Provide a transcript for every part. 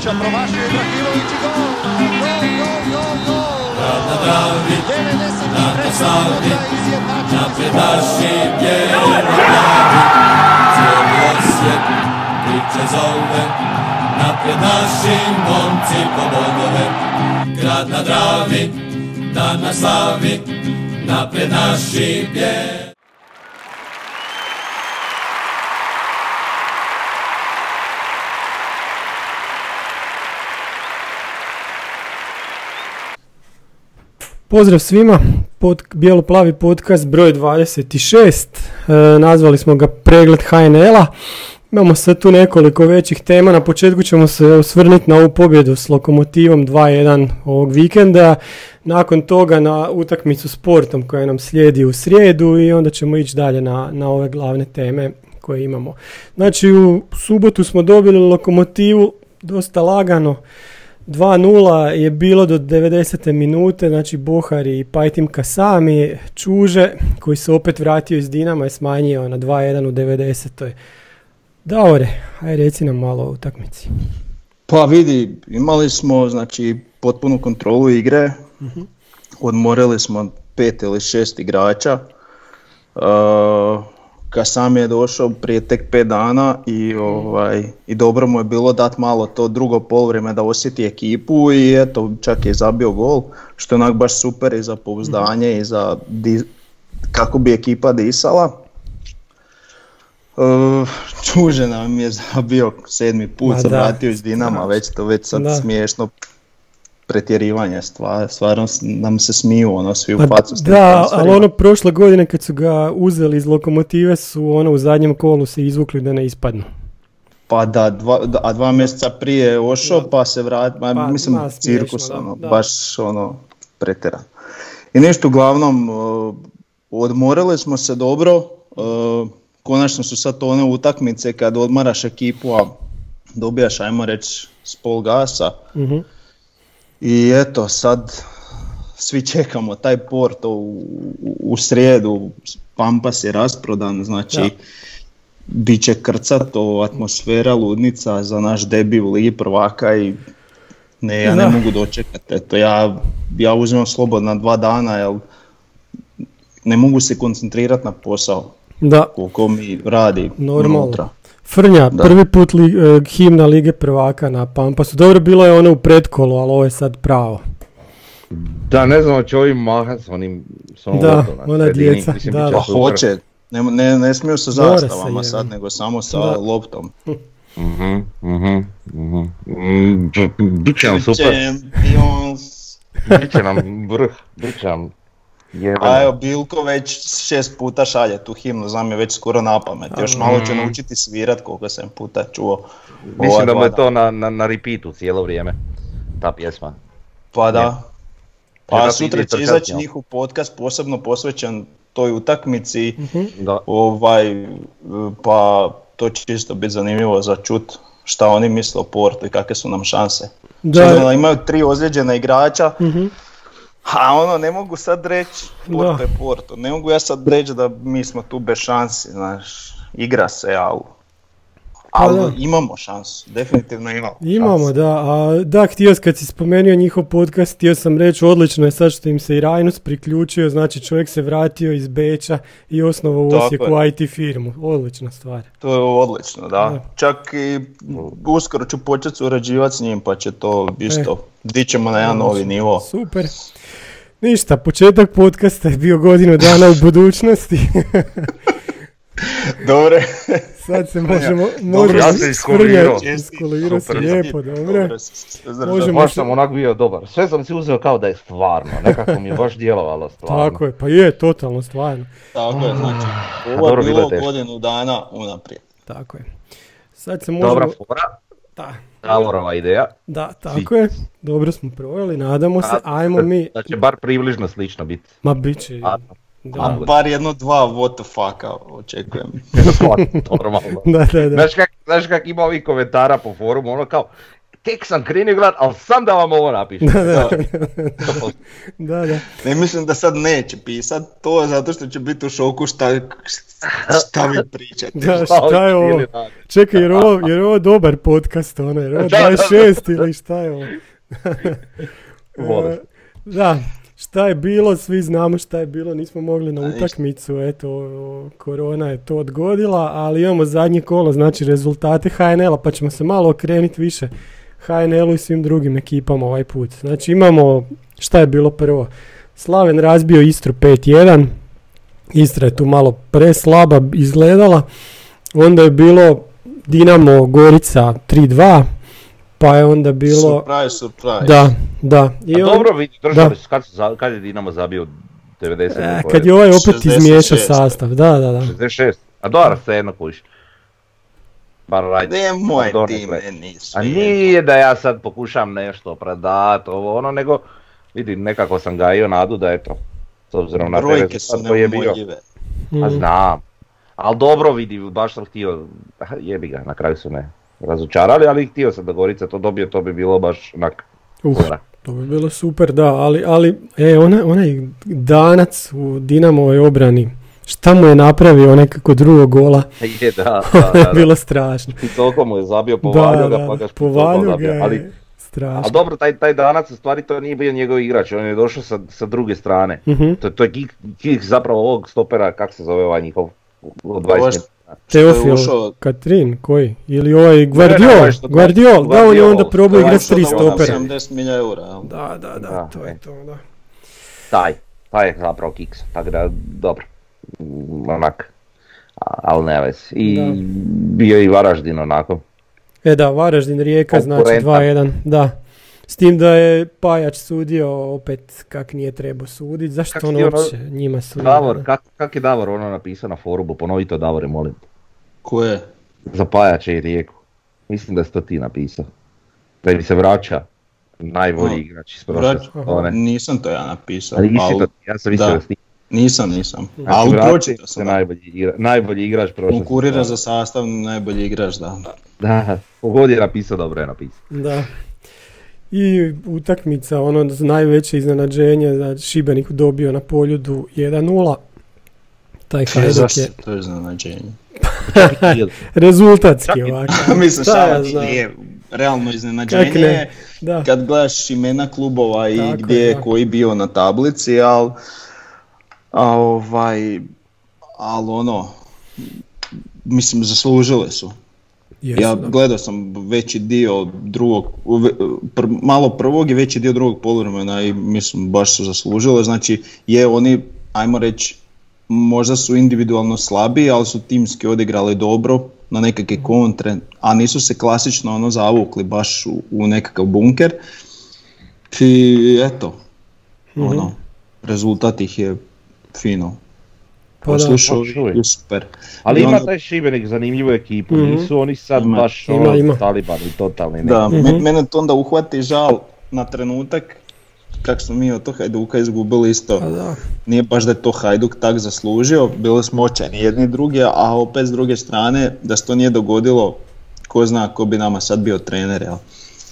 Ibrahimovića, promašio Ibrahimović i gol! Gol, gol, gol, gol! Grad na Dravi, 93. na Savi, naši bijeli glavi. Cijeli osjet priče zove, naprijed naši momci po bodove. Grad na Dravi, dan na slavi, naprijed naši bijeli. Pozdrav svima, pod, bijelo-plavi podcast broj 26, e, nazvali smo ga pregled HNL-a. Imamo sad tu nekoliko većih tema, na početku ćemo se osvrnuti na ovu pobjedu s Lokomotivom 2-1 ovog vikenda, nakon toga na utakmicu sportom koja nam slijedi u srijedu i onda ćemo ići dalje na, na ove glavne teme koje imamo. Znači u subotu smo dobili Lokomotivu dosta lagano, 2-0 je bilo do 90. minute, znači Bohar i Pajtim Kasami, Čuže, koji se opet vratio iz Dinama je smanjio na 2-1 u 90. Davore, aj reci nam malo o utakmici. Pa vidi, imali smo znači potpunu kontrolu igre, odmorili smo pet ili šest igrača. Uh, Kasam je došao prije tek pet dana i, ovaj, i dobro mu je bilo dat malo to drugo poluvrijeme da osjeti ekipu i eto čak je zabio gol što je onak baš super i za pouzdanje i za di- kako bi ekipa disala. Uh, Čuže nam je zabio sedmi put, se vratio iz Dinama, već to već sad Da. smiješno pretjerivanje, stvar, stvarno nam se smiju ono svi u Pa facu da, ali ono prošle godine kad su ga uzeli iz Lokomotive su ono u zadnjem kolu se izvukli da ne ispadnu. Pa da, dva, da, a dva mjeseca prije je ošao pa se vrat, ma, Pa, mislim ma, smiješno, cirkus da, ono, da. baš ono pretjeran. I nešto uglavnom, uh, odmorili smo se dobro, uh, konačno su sad one utakmice kad odmaraš ekipu, a dobijaš ajmo reći s pol gasa. Mhm. I eto, sad svi čekamo taj Porto u, u, u srijedu, Pampas je rasprodan, znači Da. bit će krcato, atmosfera ludnica za naš debi u Ligi prvaka i ne, ja Da. ne mogu dočekati. Eto, ja, ja uzimam slobodna dva dana, jer ne mogu se koncentrirati na posao Da, koliko mi radi Normalno. unutra. Frnja, Da. prvi put li, e, himna Lige prvaka na Pampasu. Dobro, bilo je ono u pretkolu, ali ovo je sad pravo. Da, ne znam, će ovim mahat s onim, s onom Da, loptom na ona sredini, djeca, mislim, da, da. Pa hoće, ne, ne, ne smiju sa zastavama sad, nego samo sa Da. loptom. Mhm, mhm, mhm. Mm, b- Bit će nam super, Champions. bit će nam vrh, bit će nam. A evo, Bilko već šest puta šalje tu himnu, znam je već skoro na pamet. Još malo će naučiti svirat koliko sam puta čuo. Mislim da mu je to na, na, na repeatu cijelo vrijeme, ta pjesma. Pa da. Je. Pa sutra će izaći njihov podcast posebno posvećen toj utakmici. Da. Ovaj, pa to će isto biti zanimljivo za čut šta oni misle o Portu i kakve su nam šanse. Da, da imaju tri ozlijeđena igrača, Mhm. A ono ne mogu sad reći, Porto Da. je Porto, ne mogu ja sad reći da mi smo tu bez šansi, znaš, igra se, ali, ali Pa da. imamo šansu, definitivno imamo Imamo, šansu. da. A, da, htio kad si spomenuo njihov podcast, htio sam reći, odlično je sad što im se i Rajnus priključio, znači čovjek se vratio iz Beča i osnovao u Osijeku je. IT firmu. Odlična stvar. To je odlično, da. Da. Čak i uskoro ću početi surađivati s njim, pa će to isto, dićemo na jedan novi nivo. Super. Ništa, početak podcasta je bio godinu dana u budućnosti. Dobre. Sad se možemo... Dobro, možemo ja sam iskolirao. Iskolirao si lijepo, dobro. se. Možemo Baš se- sam onak bio dobar, sve sam si uzeo kao da je stvarno, nekako mi je baš djelovalo stvarno. Tako je, pa je, totalno, stvarno. Tako je, znači, A ovo dobro, je bilo godinu dana unaprijed. Tako je. Sad se možemo... Dobra fora, Da, Davorova ideja, da, tako je. Dobro smo proveli, nadamo se. Ajmo mi... da će bar približno slično biti. Ma bit će... A, Da, A bar jedno dva what the fucka očekujem. Normalno. da, da. da. Znaš kak, znaš kak ima ovih komentara po forumu, ono kao, tek sam krenio gledat, ali sam da vam ovo napišem. Da, da. Ne mislim da sad neće pisat to zato što će biti u šoku šta, šta vi pričate. Da, šta je ovo? Čekaj, jer ovo, jer ovo dobar podcast, ono, jer ovo Da, da, da. 26 ili šta je ovo? E, Da, šta je bilo, svi znamo šta je bilo, nismo mogli na utakmicu, eto, korona je to odgodila, ali imamo zadnje kolo, znači rezultate HNL-a, pa ćemo se malo okrenuti više HNL-u i svim drugim ekipama ovaj put. Znači imamo, šta je bilo prvo? Slaven razbio Istru 5-1, Istra je tu malo preslaba izgledala, onda je bilo Dinamo Gorica 3-2, pa je onda bilo... Surprise, surprise. Da, da. I A on- dobro vidi, držali su, kad, za- kad je Dinamo zabio 90 E, kad je ovaj opet 66. izmiješao sastav, da, da, da. 66. A dobro, sve jedno kuš. Bar rajde. Ne moj meni A sve. nije da ja sad pokušam nešto predat, ovo ono, nego vidim, nekako sam gajio nadu da eto, s obzirom na Brojke su rezultat koji je bio. Mm. A znam. Ali dobro vidi, baš sam htio, jebi ga, na kraju su me razočarali, ali htio sam da Gorica to dobije, to bi bilo baš onak, Uf, to bi bilo super, da, ali, ali e, ona, onaj danac u Dinamovoj obrani, šta mu je napravio nekako drugog gola, Je, da, to da, je da, bilo strašno. I toliko mu je zabio, Da, povalio ga, da, pa ga povalio ga Ali, je strašno. ali dobro, taj, taj danac u stvari to nije bio njegov igrač, on je došao sa, sa druge strane. Mhm. To, to je kick, kick zapravo ovog stopera, kak se zove ovaj njihov, od Ovo 20 što- metara. što je Teofil, ušao- Katrin, koji? Ili ovaj ne, Guardiol, ovaj što- Guardiol, da on je Guardiol, onda probao je igrati s tri stopera. 70 milja eura. Da, da, da, Da, to je e. to, da. Taj, taj je zapravo kiks, tako da dobro, onak, ali ne vezi. I Da. bio i Varaždin onako. E da, Varaždin Rijeka, znači Konkurentan. 2-1, da. S tim da je Pajač sudio opet kak nije trebao suditi, zašto Kak ono- uopće njima sudio? Davor, kak, kak je Davor ono napisao na forumu, ponovi to Davore molim. Ko je? Za Pajače i Rijeku. Mislim da si to ti napisao. Da mi se vraća najbolji igrač iz prošle. Nisam to ja napisao. Ali nisi al- to, ja sam mislio da. da si. Nisam, nisam. Znači, Ali pročitao se sam. da. najbolji, igra, najbolji igrač prošle Konkurira za sastav najbolji igrač, da. Da, kogod je napisao, dobro je napisao. Da. I utakmica, ono najveće iznenađenje, znači Šibenik dobio na poljudu 1-0. Taj Hajduk je to je iznenađenje? rezultatski ovako. Mislim, Šta nije realno iznenađenje ne? je Da. kad gledaš imena klubova i Tako gdje je, da. koji bio na tablici, al a ovaj al ono mislim zaslužile su. Jesu, Ja da. gledao sam veći dio drugog, pr- malo prvog i veći dio drugog poluvremena i mislim baš su zaslužile. Znači je oni, ajmo reći, možda su individualno slabiji, ali su timski odigrali dobro na nekakve kontre, a nisu se klasično ono zavukli baš u, u nekakav bunker. I eto, Mhm. ono, rezultat ih je fino. Pa da. Poslušao Pa i super. Ali I ima onda- taj Šibenik zanimljivu ekipu, Mhm. nisu oni sad Ima. baš Ima, ono ima. talibani totalni. Da, me- mene to onda uhvati žal na trenutak kak smo mi od tog Hajduka izgubili isto. Pa da. Nije baš da je to Hajduk tak zaslužio, bili smo očajni jedni i drugi, a opet s druge strane da se to nije dogodilo, ko zna ko bi nama sad bio trener, jel?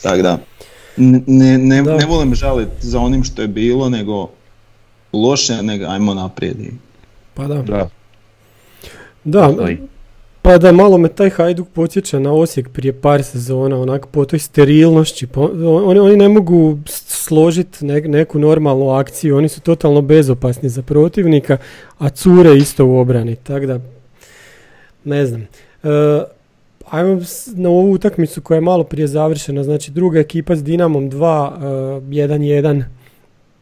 Tako da, ne, ne, Da. ne volim žaliti za onim što je bilo, nego loše, nego ajmo naprijed. Pa da. Da, Da, pa da malo me taj Hajduk podsjeća na Osijek prije par sezona, onak po toj sterilnošći. po- oni, oni ne mogu složiti neku normalnu akciju, oni su totalno bezopasni za protivnika, a cure isto u obrani, tako da ne znam. E, ajmo na ovu utakmicu koja je malo prije završena, znači druga ekipa s Dinamom 2, e, 1-1.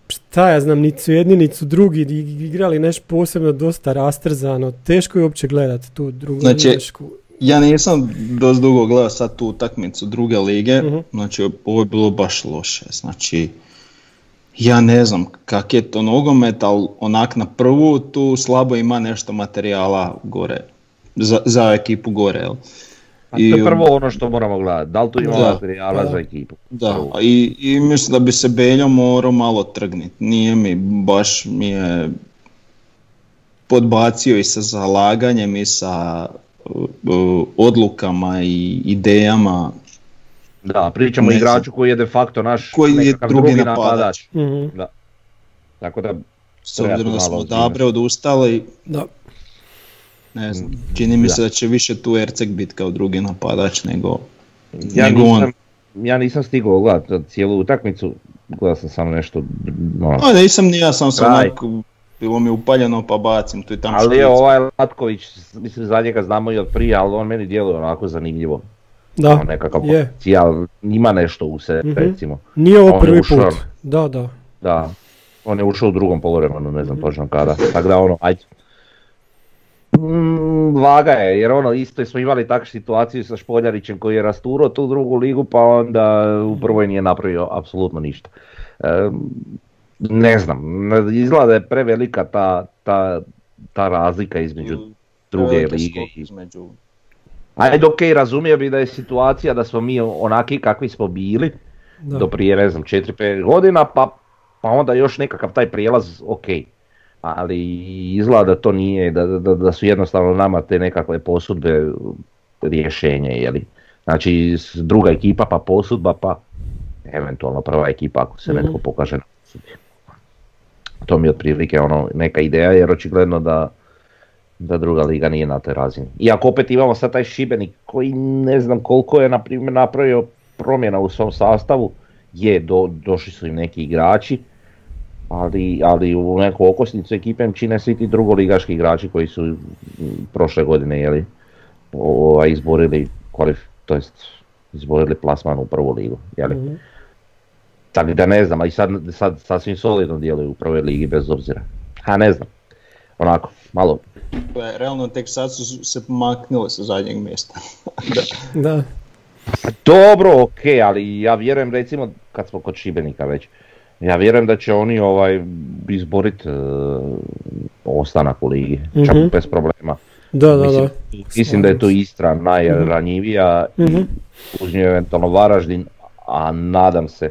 Šta ja znam, niti su jedni, niti su drugi igrali nešto posebno dosta rastrzano. Teško je uopće gledati tu drugu Znači. Ja nisam dosta dugo gledao sad tu utakmicu druge lige, Mhm. znači ovo je bilo baš loše, znači ja ne znam kak je to nogomet, ali onak na prvu tu slabo ima nešto materijala gore, za, za ekipu gore, jel? A to je prvo ono što moramo gledati, da li tu ima Da, materijala da. za ekipu? Da, i, i mislim da bi se Beljo morao malo trgnit, nije mi, baš mi je podbacio i sa zalaganjem i sa uh, uh, odlukama i idejama, Da, pričamo o igraču koji je de facto naš Koji je drugi napadač. Mhm. Da. Tako da, S obzirom da smo malo od Abre odustali, Da. Ne znam, čini mi se Da. da će više tu Erceg biti kao drugi napadač nego, ja nego on. nisam, ja nisam stigao gledati cijelu utakmicu, gledao sam samo nešto, ono, A nisam ni ja, sam Kraj. onako, bilo mi upaljeno pa bacim tu i tamo ali je ovaj Latković, mislim za njega znamo i od prije, ali on meni djeluje onako zanimljivo. Da, Ono, nekakav je. potencijal, ima nešto u sebi Mhm. recimo. Nije ovo On prvi ušao. put. Da, da. Da, on je ušao u drugom poluvremenu, ne Mhm. znam točno kada, tako da ono, ajde. Mm, vaga je, jer ono isto smo imali takvu situaciju sa Špoljarićem koji je rasturao tu drugu ligu pa onda u prvoj nije napravio apsolutno ništa. E, ne znam, izgleda da je prevelika ta, ta, ta razlika između druge Veliki lige između- Ajde, ok, razumio bi da je situacija da smo mi onaki kakvi smo bili da. do prije, ne znam, 4-5 godina, pa, pa onda još nekakav taj prijelaz, ok. Ali izgleda da to nije, da, da, da su jednostavno nama te nekakve posudbe rješenje, jeli. Znači, druga ekipa pa posudba, pa eventualno prva ekipa ako se Mhm. netko pokaže na posudbi. To mi je otprilike ono neka ideja, jer očigledno da, da druga liga nije na toj razini. Iako opet imamo sad taj Šibenik koji ne znam koliko je na primjer napravio promjena u svom sastavu, je do, došli su im neki igrači, ali, ali u neku okosnicu ekipe im čine svi ti drugoligaški igrači koji su prošle godine jeli, ovaj, izborili kvalif, to jest izborili plasman u prvu ligu. Jeli. Mhm. Tako da ne znam, a i sad, sad sasvim solidno djeluju u prvoj ligi bez obzira. A ne znam, onako, malo To je, realno tek sad su se pomaknule sa zadnjeg mjesta. Da. Da. Dobro, ok, ali ja vjerujem recimo kad smo kod Šibenika već, ja vjerujem da će oni ovaj izboriti ostanak u ligi, čak Mhm. bez problema. Da, da, mislim, da. mislim da je tu Istra najranjivija, Mhm. uz nju eventualno Varaždin, a nadam se,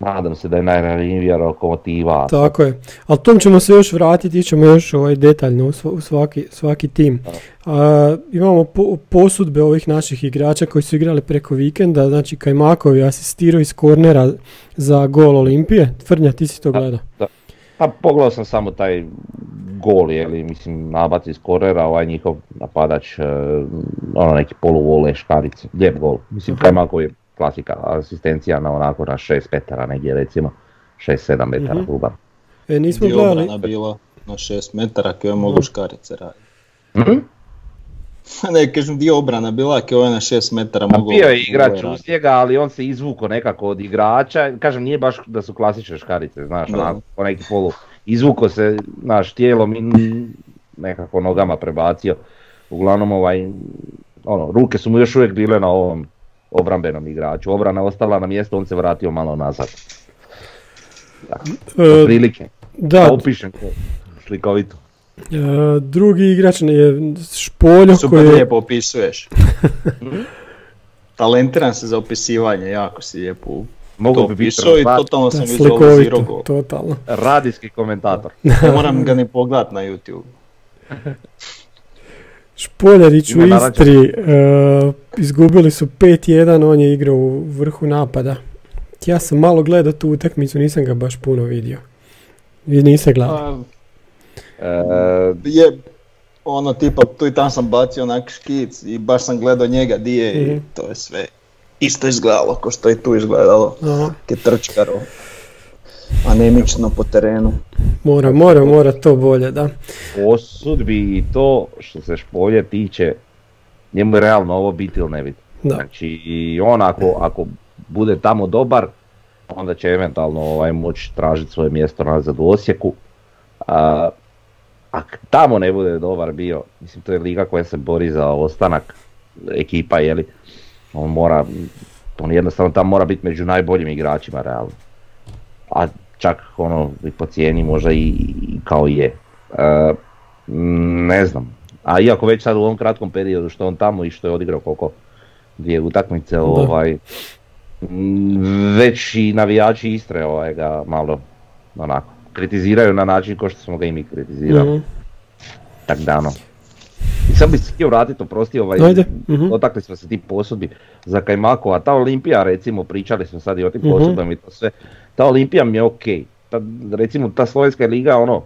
nadam se da je najranjivija lokomotiva. Tako je. Ali tom ćemo se još vratiti, ćemo još ovaj detaljno u, sva- u svaki, svaki tim. A, imamo po- posudbe ovih naših igrača koji su igrali preko vikenda, znači Kajmakov je asistirao iz kornera za gol Olimpije. Tvrdnja, ti si to Da. gledao? Pa pogledao sam samo taj gol, je li, mislim, nabac iz korera, ovaj njihov napadač, e, ono neki poluvole škarice, lijep gol. Mislim, Kajmakov je klasika, asistencija na onako na 6 metara negdje recimo, 6-7 metara Mhm. gruba. E, nismo Gdje gledali, obrana bila na 6 metara koje mogu škarice raditi. Mhm. ne, kažem dio obrana bila koje je na 6 metara A mogu... bio je igrač njega, ali on se izvuko nekako od igrača, kažem nije baš da su klasične škarice, znaš, onako, po neki polu, izvuko se, naš tijelom i nekako nogama prebacio, uglavnom ovaj, ono, ruke su mu još uvijek bile na ovom obrambenom igraču, obrana ostala na mjestu, on se vratio malo nazad, e, prilike, da, da opišem to slikovito. e, drugi igrač je Špoljo Super koji je, lijepo opisuješ. Talentiran se za opisivanje, jako si lijepo Mogu to bi biti i totalno sam vizualizirao totalno. radijski komentator. Ne moram ga ni pogledat na YouTube. Špoljarić u. Istri, e, izgubili su 5-1, on je igrao u vrhu napada. Ja sam malo gledao tu utakmicu, nisam ga baš puno vidio. Vi niste gledali. A, E, je, ono tipa, tu i tam sam bacio onak škic i baš sam gledao njega di je Mhm. i to je sve isto izgledalo ko što je tu izgledalo. Aha, Ke trčkaro. Anemično po terenu. mora, mora, mora to bolje, da. posudbi i to što se špolje tiče, njemu je realno ovo biti ili ne biti. Da. Znači i on ako, ako bude tamo dobar, onda će eventualno ovaj, moći tražiti svoje mjesto nazad u Osijeku. A, ako tamo ne bude dobar bio, mislim to je liga koja se bori za ostanak ekipa, jeli, on mora, on jednostavno tamo mora biti među najboljim igračima realno. A čak ono i po cijeni možda i, i kao je. E, ne znam. A iako već sad u ovom kratkom periodu što on tamo i što je odigrao koliko dvije utakmice, ovaj, već i navijači Istre ovaj, ga malo onako kritiziraju na način kao što smo ga i mi kritizirali. Mhm. Tak da ono. sam bi se htio vratiti, oprosti, ovaj, Ajde, mhm. dotakli smo se ti posudbi za Kajmakova, ta Olimpija recimo, pričali smo sad i o tim Mhm. posudbama i to sve, ta Olimpija mi je ok, ta, recimo ta slovenska liga ono,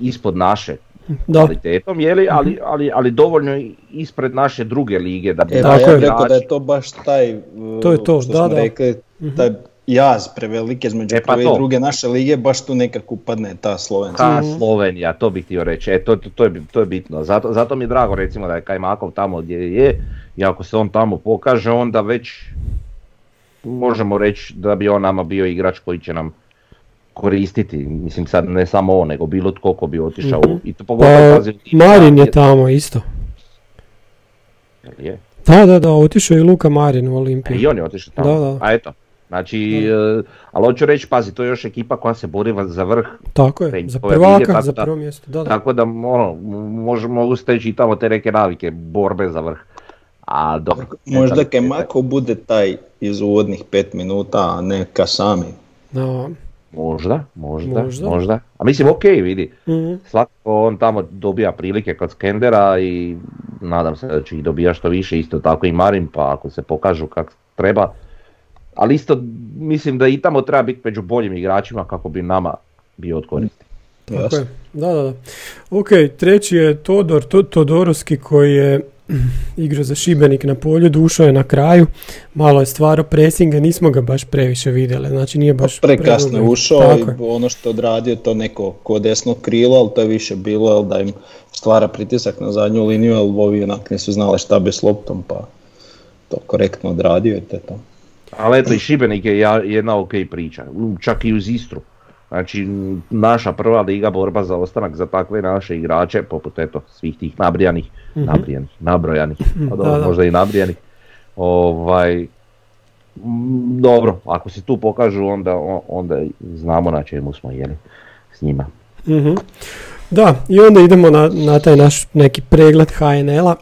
ispod naše Da, kvalitetom, je li, ali, ali, ali dovoljno ispred naše druge lige da bi E, Tako pa ja bih rekao da je to baš taj, uh, To je to, što da, smo da. rekli, taj jaz prevelik između E, pa prve to. i druge naše lige, baš tu nekako upadne ta slovenska. Ta Slovenija, to bih htio reći, e, to, to, to, je, to je bitno. Zato, zato mi je drago recimo da je Kajmakov tamo gdje je i ako se on tamo pokaže onda već možemo reći da bi on nama bio igrač koji će nam koristiti, mislim sad ne samo on, nego bilo tko ko bi otišao u- i to pogotovo pa Marin je tamo isto. Je. Da, da, da, otišao je i Luka Marin u E, Olimpiju. I on je otišao tamo, Da, da. a eto. Znači, e, ali hoću reći, pazi, to je još ekipa koja se bori za vrh, Tako je, za prvaka, tako za da- prvo mjesto. Da, da. Tako da ono, može, mogu steći i tamo te neke navike, borbe za vrh. A dobro. Možda Kemako bude taj iz uvodnih pet minuta, a ne Kasami. Da. Možda, možda, Možda. možda. A mislim, ok, vidi. Mhm. Svakako on tamo dobija prilike kod Skendera i nadam se da će ih dobija što više, isto tako i Marin, pa ako se pokažu kako treba. Ali isto mislim da i tamo treba biti među boljim igračima kako bi nama bio od koristi. Tako je, da, da, da. Ok, treći je Todor, to, Todorovski koji je igrao za Šibenik na polju, dušao je na kraju, malo je stvarao presinga, nismo ga baš previše vidjeli, znači nije baš... Prekasno je ušao Tako i je. ono što je odradio to neko ko desno krilo, ali to je više bilo jel, da im stvara pritisak na zadnju liniju, ali ovi onak nisu znali šta bi s loptom, pa to korektno odradio i to je to. Ali eto i Šibenik je jedna ok priča, čak i uz Istru. Znači naša prva liga borba za ostanak za takve naše igrače, poput eto svih tih nabrijanih, nabrijanih, nabrojanih, pa dobro, da, da. možda i nabrijanih. Ovaj, m, dobro, ako se tu pokažu onda, onda znamo na čemu smo jeli s njima. Mhm. Da, i onda idemo na, na taj naš neki pregled HNL-a.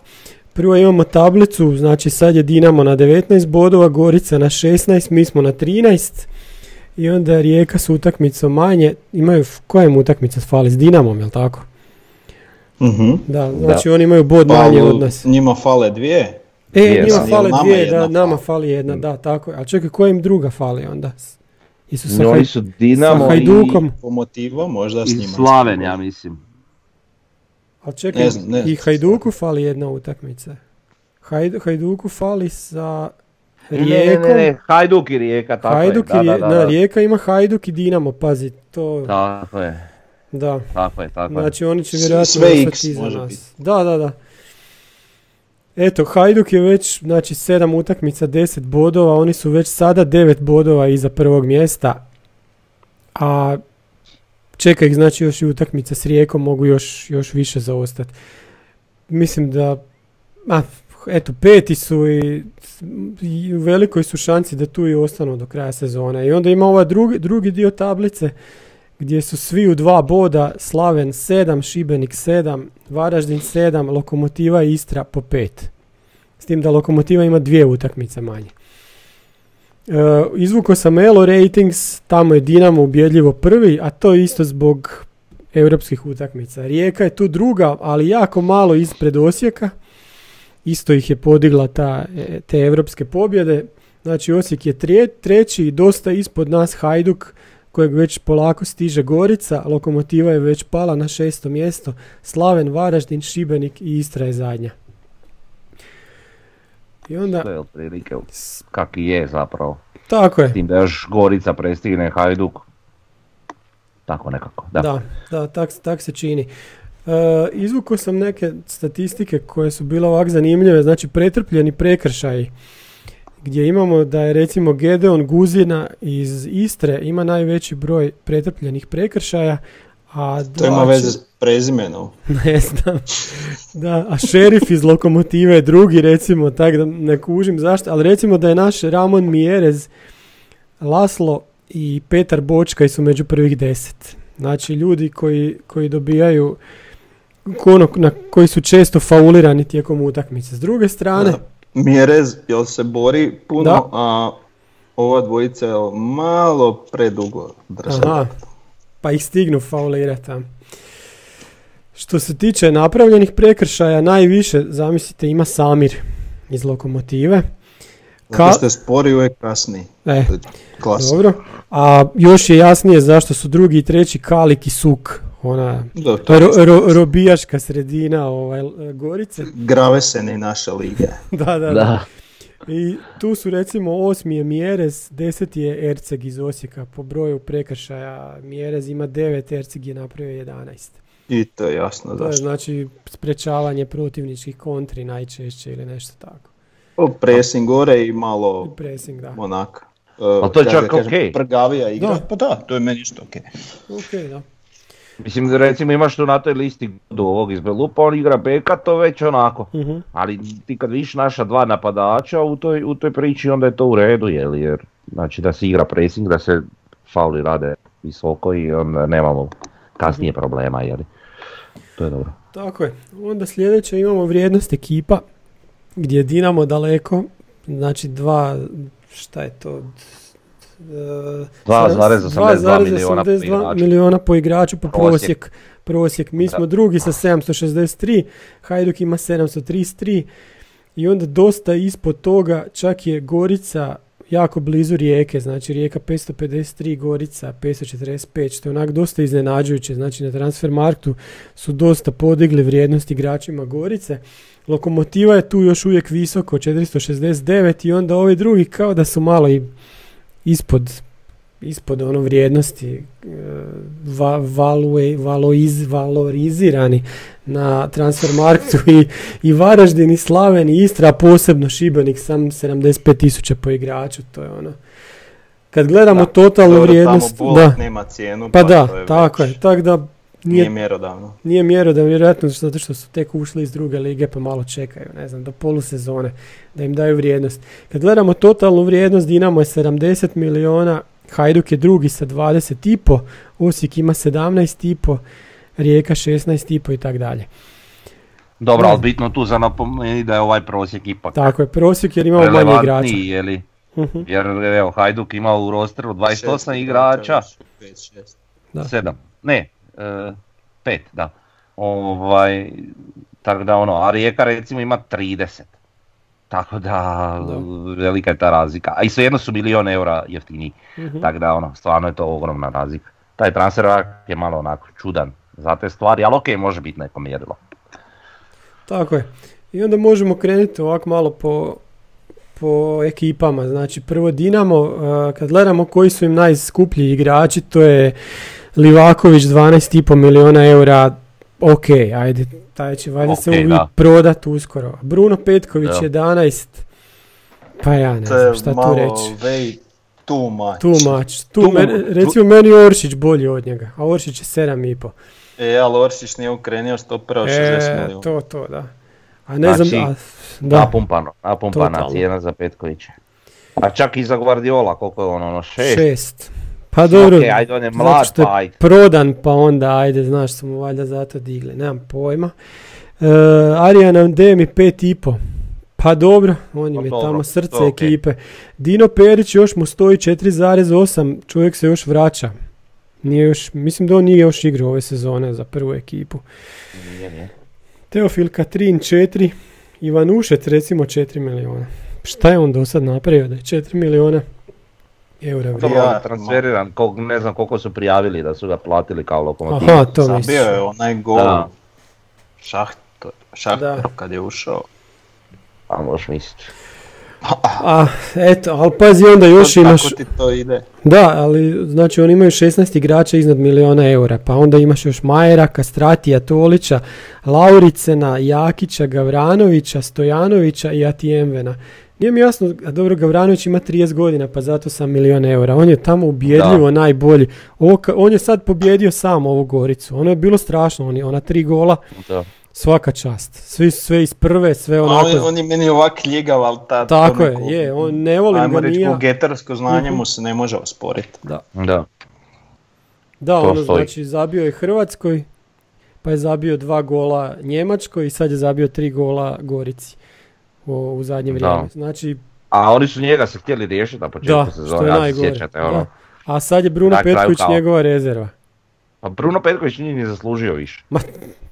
Prvo imamo tablicu, znači sad je Dinamo na 19 bodova, Gorica na 16, mi smo na 13. I onda Rijeka s utakmicom manje, imaju, koja im utakmica fali, s Dinamom, jel tako? Mhm. Da, znači oni imaju bod manje od nas. njima fale dvije. E, Dvije, njima da. fale dvije, da, nama fali? jedna, da, tako je. A čekaj, koja im druga fali onda? Isu sa, No, Haj- su Dinamo sa Hajdukom. Po motivu možda s i, i. Slaven, ja mislim. Ali čekaj, Ne znam, ne i znam. Hajduku fali jedna utakmica. Hajd, Hajduku fali sa Ne, ne, ne, ne, Hajduk i Rijeka, tako Hajduk je. i Da, Rije- da, da, da, da. Rijeka ima Hajduk i Dinamo, pazi, to, Tako je, da. tako je, tako je. Znači oni će vjerojatno sve ostati iza može nas. biti. Da, da, da. Eto, Hajduk je već, znači, 7 utakmica, 10 bodova, oni su već sada 9 bodova iza prvog mjesta, a čeka ih znači još i utakmica s Rijekom, mogu još, još više zaostati. Mislim da, ma, eto, peti su i, i u velikoj su šanci da tu i ostanu do kraja sezone. I onda ima ovaj drugi, drugi dio tablice, gdje su svi u dva boda, Slaven 7, Šibenik 7, Varaždin 7, Lokomotiva i Istra po 5. S tim da Lokomotiva ima dvije utakmice manje. E, izvukao sam Elo Ratings, tamo je Dinamo ubjedljivo prvi, a to je isto zbog europskih utakmica. Rijeka je tu druga, ali jako malo ispred Osijeka. Isto ih je podigla ta, e, te europske pobjede. Znači Osijek je treći i dosta ispod nas Hajduk kojeg već polako stiže Gorica, Lokomotiva je već pala na šesto mjesto, Slaven, Varaždin, Šibenik i Istra je zadnja. I onda, To je otprilike kak i je zapravo. tako S je, tim da još Gorica prestigne Hajduk. Tako nekako, da. da, da, tak, tak se čini. E, izvukao sam neke statistike koje su bile ovak zanimljive, znači pretrpljeni prekršaji, gdje imamo da je recimo Gedeon Guzina iz Istre ima najveći broj pretrpljenih prekršaja, a To ima veze s prezimenom. Ne znam. Da, a šerif iz lokomotive je drugi recimo, tak da ne kužim zašto, ali recimo da je naš Ramon Mjerez, Laslo i Petar Bočkaj su među prvih deset. Znači ljudi koji, koji dobijaju ono, na, koji su često faulirani tijekom utakmice. S druge strane, Mjerez, jel se bori puno, Da. a ova dvojica je malo predugo drže. Aha, pa ih stignu faulirati. Što se tiče napravljenih prekršaja, najviše, zamislite, ima Samir iz Lokomotive. Zato Ka- što je spori uvijek kasniji. E, dobro. A još je jasnije zašto su drugi i treći Kalik i Suk. Ona Da, to je ro- ro- robijaška sredina ovaj, Gorice. Graveseni naša liga. da, da, da. I tu su recimo osmi je Mjerez, deseti je Erceg iz Osijeka. Po broju prekršaja Mjerez ima 9, Erceg je napravio 11. I to je jasno To je zašto. znači sprečavanje protivničkih kontri najčešće ili nešto tako. O, Pressing gore i malo I pressing, da. onak. Ali to je kako čak kažem, okej. Prgavija igra. Da. Pa da, to je meni isto okej. Ok, da. Mislim, recimo imaš tu na toj listi do ovog iz Belupa, on igra beka, to već onako. Mhm. Ali ti kad vidiš naša dva napadača u toj, u toj priči, onda je to u redu, jel? jer znači da se igra pressing, da se fauli rade visoko i onda nemamo kasnije problema, jel? To je dobro. Tako je. Onda sljedeće imamo vrijednost ekipa gdje je Dinamo daleko, znači dva, šta je to? E, 2,82 miliona po 2,82 igraču. po Prosjek. prosjek. Prosjek. Mi Da. smo drugi sa 763, Hajduk ima 733 i onda dosta ispod toga čak je Gorica jako blizu Rijeke, znači Rijeka 553, Gorica 545, što je onak dosta iznenađujuće, znači na transfer marktu su dosta podigli vrijednost igračima Gorice. Lokomotiva je tu još uvijek visoko, 469 i onda ovi drugi kao da su malo i ispod ispod ono vrijednosti e, va, value, valoiz, valorizirani na transfer marktu i, i Varaždin i Slaven i Istra, a posebno Šibenik sam 75 tisuća po igraču, to je ono. Kad gledamo Da, totalnu vrijednost, da, Bulak nema cijenu, pa to da, je tako već- je, tako da Nije nije, mjerodavno. nije mjerodavno, vjerojatno zato što su tek ušli iz druge lige pa malo čekaju, ne znam, do polusezone da im daju vrijednost. Kad gledamo totalnu vrijednost, Dinamo je 70 miliona, Hajduk je drugi sa 20,5, Osijek ima 17,5, Rijeka 16,5 i tako dalje. Dobro, ali bitno tu za napomenuti da je ovaj prosjek ipak Tako je, prosjek jer imamo manje igrača. je li? Mhm, Jer evo, Hajduk ima u rosteru 28 Šest igrača, pet, šest. Da. 7, ne, 5, da. Ovaj, tako da ono, a Rijeka recimo ima 30. Tako da, Da. velika je ta razlika. A i svejedno su milion eura jeftiniji. mhm. Tako da ono, stvarno je to ogromna razlika. Taj transfer je malo onako čudan za te stvari, ali okej, može biti neko mjerilo. Tako je. I onda možemo krenuti ovako malo po, po ekipama. Znači prvo Dinamo, kad gledamo koji su im najskuplji igrači, to je Livaković 12,5 miliona eura. Ok, ajde, taj će valjda se Ok, uvijek da. prodat uskoro. Bruno Petković Da. 11, pa ja ne znam šta tu reći. way too much. Tu mač. Tu, meni- tu- recimo meni je Oršić bolji od njega, a Oršić je 7,5. E, ali Oršić nije ukrenio stopera od 60 E, milijuna. to, to, da. A ne znam, Znači, a, da. Napumpano, napumpana cijena za Petkovića. A čak i za Guardiola, koliko je on, ono, šest? Šest. Pa dobro, Okej, ajde, on je mlad, što je pa ajde. prodan, pa onda ajde, znaš, su mu valjda zato digli, nemam pojma. E, Arijan Demi pet i po. Pa dobro, on im Pa je dobro, tamo srce to okej. ekipe. Dino Perić još mu stoji 4,8, čovjek se još vraća. Nije još, mislim da on nije još igrao ove sezone za prvu ekipu. Nije, nije. Teofil Katrin 4, Ivanušec recimo 4 miliona. Šta je on do sad napravio da je 4 miliona eura je transferiran, kol- ne znam koliko su prijavili da su ga platili kao lokomotiv. Aha, to. Zabio je onaj gol Da. Šahtor kad je ušao. A možeš misliti. A, eto, ali pazi onda još To- imaš, Kako ti to ide? da, ali znači oni imaju 16 igrača iznad miliona eura, pa onda imaš još Majera, Kastratija, Tolića, Lauricena, Jakića, Gavranovića, Stojanovića i Atijemvena. Nije mi jasno, a dobro, Gavranović ima 30 godina, pa zato sam milion eura. On je tamo ubjedljivo najbolji. Ovo on je sad pobjedio sam ovu Goricu. Ono je bilo strašno, on je, ona tri gola, Da. svaka čast. Svi, sve iz prve, sve onako. On, je- on je meni ovak ljigav, ali ta, Tako je, neko- je, on ne volim Ajmo ga reći, nije. getarsko znanje Mhm. mu se ne može osporiti. Da. Da. Da, To ono stoji. znači zabio je Hrvatskoj, pa je zabio dva gola Njemačkoj i sad je zabio tri gola Gorici u, u zadnje Da. vrijeme. Znači, A oni su njega se htjeli riješiti na početku da, što sezone, je ja se najgore. sjećate, da. ono. A sad je Bruno Petković kao- njegova rezerva. Pa Bruno Petković nije ni zaslužio više. Ma,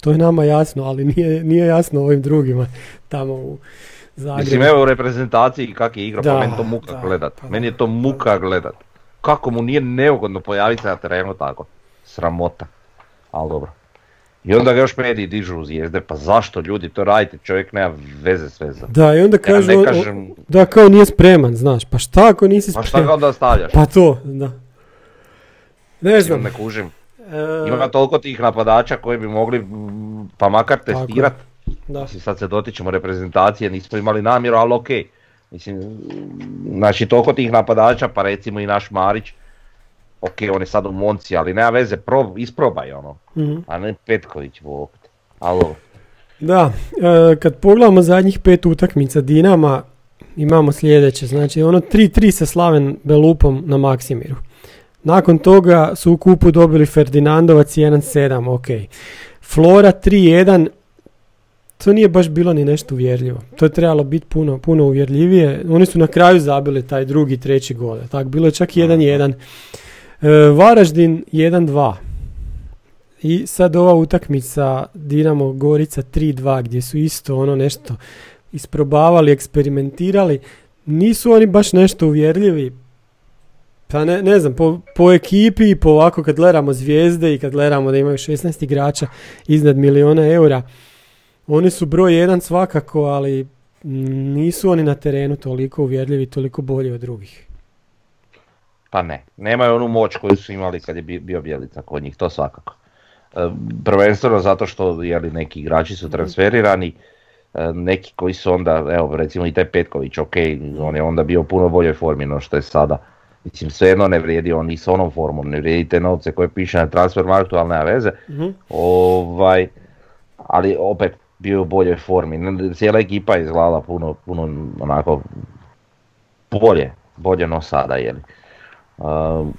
to je nama jasno, ali nije, nije jasno ovim drugima tamo u Zagrebu. Mislim, evo u reprezentaciji kak je igrao, Da, pa meni to muka da, gledat. pa. Meni je to muka gledat. Kako mu nije neugodno pojaviti se na terenu tako. Sramota. Ali dobro. I onda ga još mediji dižu u zvijezde, pa zašto ljudi to radite, čovjek nema veze s vezom. Da, i onda Ja kažu, on- kažem- da kao nije spreman, znaš, pa šta ako nisi Pa šta spreman? ga onda stavljaš? Pa to, da. Ne znam. Ne kužim. e, Ima toliko tih napadača koji bi mogli, pa makar testirat. da. Mislim, sad se dotičemo reprezentacije, nismo imali namjeru, ali okej. Mislim, znači toliko tih napadača, pa recimo i naš Marić, ok, on je sad u Monci, ali nema veze, prob, isprobaj ono, Mhm. a ne Petković Bog. Alo, Da, e, kad pogledamo zadnjih pet utakmica Dinama, imamo sljedeće. Znači, ono 3-3 sa Slaven Belupom na Maksimiru. Nakon toga su u kupu dobili Ferdinandovac 1-7, ok. Flora 3-1, to nije baš bilo ni nešto uvjerljivo. To je trebalo biti puno, puno uvjerljivije. Oni su na kraju zabili taj drugi, treći gol. Tak, bilo je čak 1-1. E, Varaždin 1-2. I sad ova utakmica Dinamo Gorica 3-2 gdje su isto ono nešto isprobavali, eksperimentirali. Nisu oni baš nešto uvjerljivi. Pa ne, ne znam, po, po ekipi i po ovako kad gledamo zvijezde i kad gledamo da imaju 16 igrača iznad miliona eura, oni su broj jedan svakako, ali nisu oni na terenu toliko uvjerljivi, toliko bolji od drugih. Pa ne, nemaju onu moć koju su imali kad je bi- bio Bjelica kod njih, to svakako. E, Prvenstveno zato što jeli, neki igrači su transferirani, e, neki koji su onda, evo recimo i taj Petković, ok, on je onda bio puno boljoj formi no što je sada. Mislim, svejedno ne vrijedi on ni s onom formom, ne vrijedi te novce koje piše na transfer marktu, ali nema veze. Ovaj, ali opet bio u boljoj formi. Cijela ekipa je izgledala puno, puno onako bolje, bolje no sada, jeli. Um,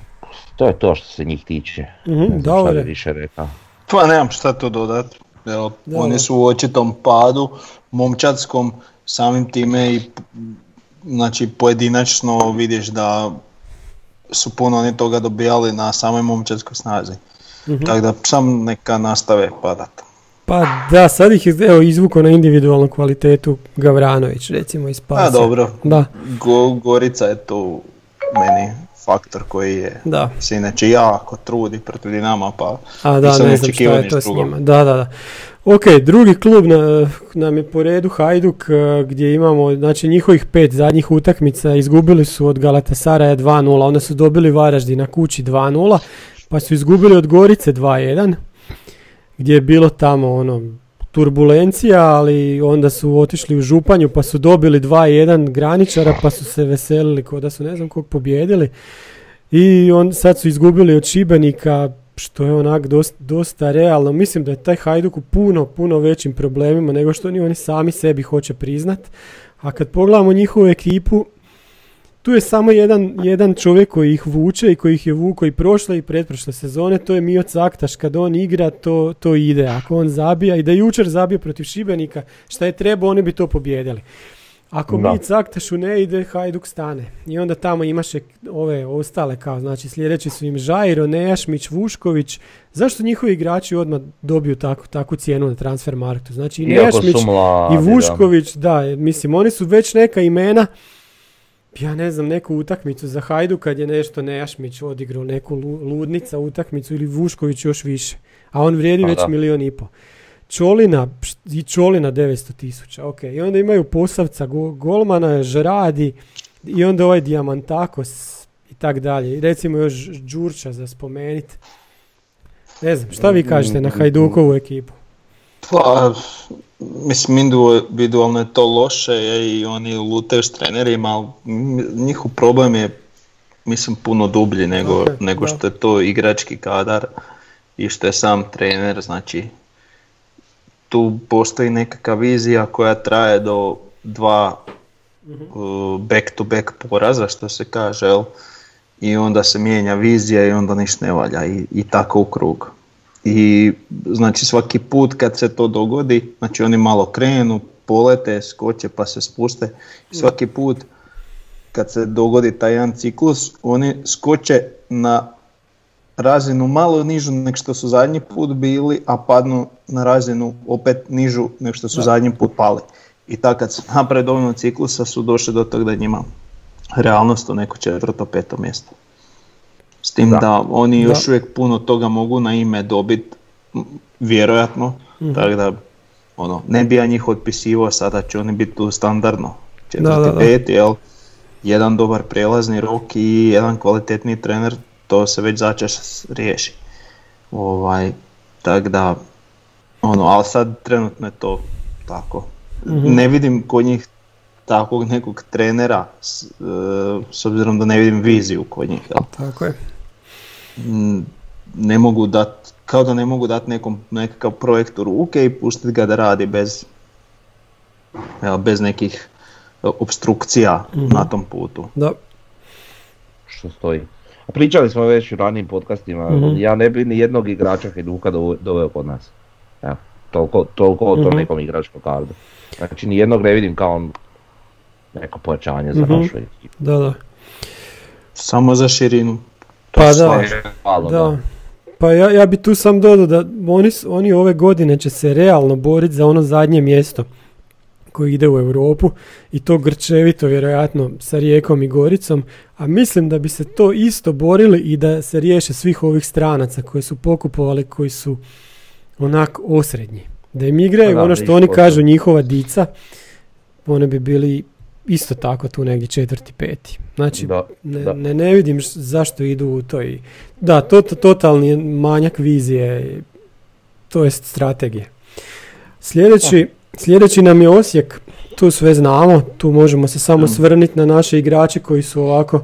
to je to što se njih tiče. Mhm, ne znam šta dobro. bi više rekao. Pa nemam šta tu dodati. Evo, Da, oni su u očitom padu, momčadskom, samim time i znači pojedinačno vidiš da su puno oni toga dobijali na samoj momčadskoj snazi. Mhm. Tako da sam neka nastave padat. Pa da, sad ih je evo, izvuko na individualnu kvalitetu Gavranović, recimo iz Pasija. A dobro, Da, Go, Gorica je tu meni faktor koji je da. se inače jako trudi protiv Dinama, pa A da, ne znam šta očekivao je to s njima. Da, da, da. Ok, drugi klub na, nam je po redu Hajduk eh, gdje imamo znači njihovih pet zadnjih utakmica izgubili su od Galatasaraja 2-0, onda su dobili Varaždin na kući 2-0, pa su izgubili od Gorice 2-1 gdje je bilo tamo ono turbulencija, ali onda su otišli u Županju pa su dobili 2-1 graničara pa su se veselili kao da su ne znam kog pobjedili. I on, sad su izgubili od Šibenika, što je onak dosta, dosta realno. Mislim da je taj Hajduk u puno, puno većim problemima nego što ni oni sami sebi hoće priznat. A kad pogledamo njihovu ekipu, tu je samo jedan, jedan čovjek koji ih vuče i koji ih je vuko i prošle i pretprošle sezone, to je Mio Caktaš. Kad on igra, to, to ide. Ako on zabija, i da je jučer zabio protiv Šibenika, šta je trebao, oni bi to pobjedili. Ako Da. mi Caktašu ne ide, Hajduk stane. I onda tamo imaš ove ostale kao, znači sljedeći su im Žajro, Nejašmić, Vušković. Zašto njihovi igrači odmah dobiju takvu, takvu cijenu na transfer marktu? Znači i Nejašmić mladi, i da. Vušković, da. mislim oni su već neka imena. Ja ne znam, neku utakmicu za Hajdu kad je nešto Nejašmić odigrao, neku lu- ludnica utakmicu ili Vušković još više. A on vrijedi Pa već da. milion i po. Čolina, i Čolina 900 tisuća, ok. I onda imaju Posavca, go, Golmana, Žradi, i onda ovaj Diamantakos i tak dalje. I recimo još Đurča za spomenit. Ne znam, šta vi kažete na Hajdukovu ekipu? Pa, mislim, individualno je to loše i oni lutaju s trenerima, ali njihov problem je, mislim, puno dublji nego, Ok, nego što je to igrački kadar i što je sam trener, znači, tu postoji nekakva vizija koja traje do dva uh, back-to-back poraza, što se kaže, jel? i onda se mijenja vizija i onda ništa ne valja i, i tako u krug. I znači svaki put kad se to dogodi, znači oni malo krenu, polete, skoče pa se spuste. I svaki put kad se dogodi taj jedan ciklus, oni skoče na razinu malo nižu nego što su zadnji put bili, a padnu na razinu opet nižu nego što su zadnji put pali. I tako kad su napredovnog ciklusa su došli do toga da njima realnost u neko četvrto, peto mjesto. S tim da, oni još uvijek puno toga mogu na ime dobiti, vjerojatno, tako da ono, ne bi ja njih otpisivao, sada će oni biti tu standardno, četvrti, Da, da, da. peti, jel? Jedan dobar prelazni rok i jedan kvalitetni trener, to se već začas riješi. Ovaj, tak da, ono, ali sad trenutno je to tako. Mhm. Ne vidim kod njih takvog nekog trenera, s, e, s obzirom da ne vidim viziju kod njih. Jel? Tako je. Mm, Ne mogu dat, kao da ne mogu dati nekom nekakav projekt u ruke i pustiti ga da radi bez, jel, bez nekih e, obstrukcija na tom putu. Da. što stoji. A pričali smo već u ranijim podcastima, Mhm. ja ne bi ni jednog igrača Hajduka dove- doveo kod nas. Evo, toliko, toliko o tom Mhm. nekom igračkom kardu. Znači ni jednog ne vidim kao neko pojačanje za Mhm. našu ekipu. Da, da. Samo za širinu. To Pa da. slažem. Hvala, Da. Pa ja, ja bi tu sam dodao da oni, oni ove godine će se realno boriti za ono zadnje mjesto koje ide u Europu i to grčevito vjerojatno sa Rijekom i Goricom, a mislim da bi se to isto borili i da se riješe svih ovih stranaca koje su pokupovali koji su onak osrednji. Da im igraju Pa da, ono što oni kažu njihova dica, oni bi bili isto tako tu negdje četvrti, peti. Znači, Da, ne, da. ne, ne vidim š- zašto idu u toj... Da, to, to totalni manjak vizije, to jest strategije. Sljedeći, sljedeći nam je Osijek, tu sve znamo, tu možemo se samo svrniti na naše igrače koji su ovako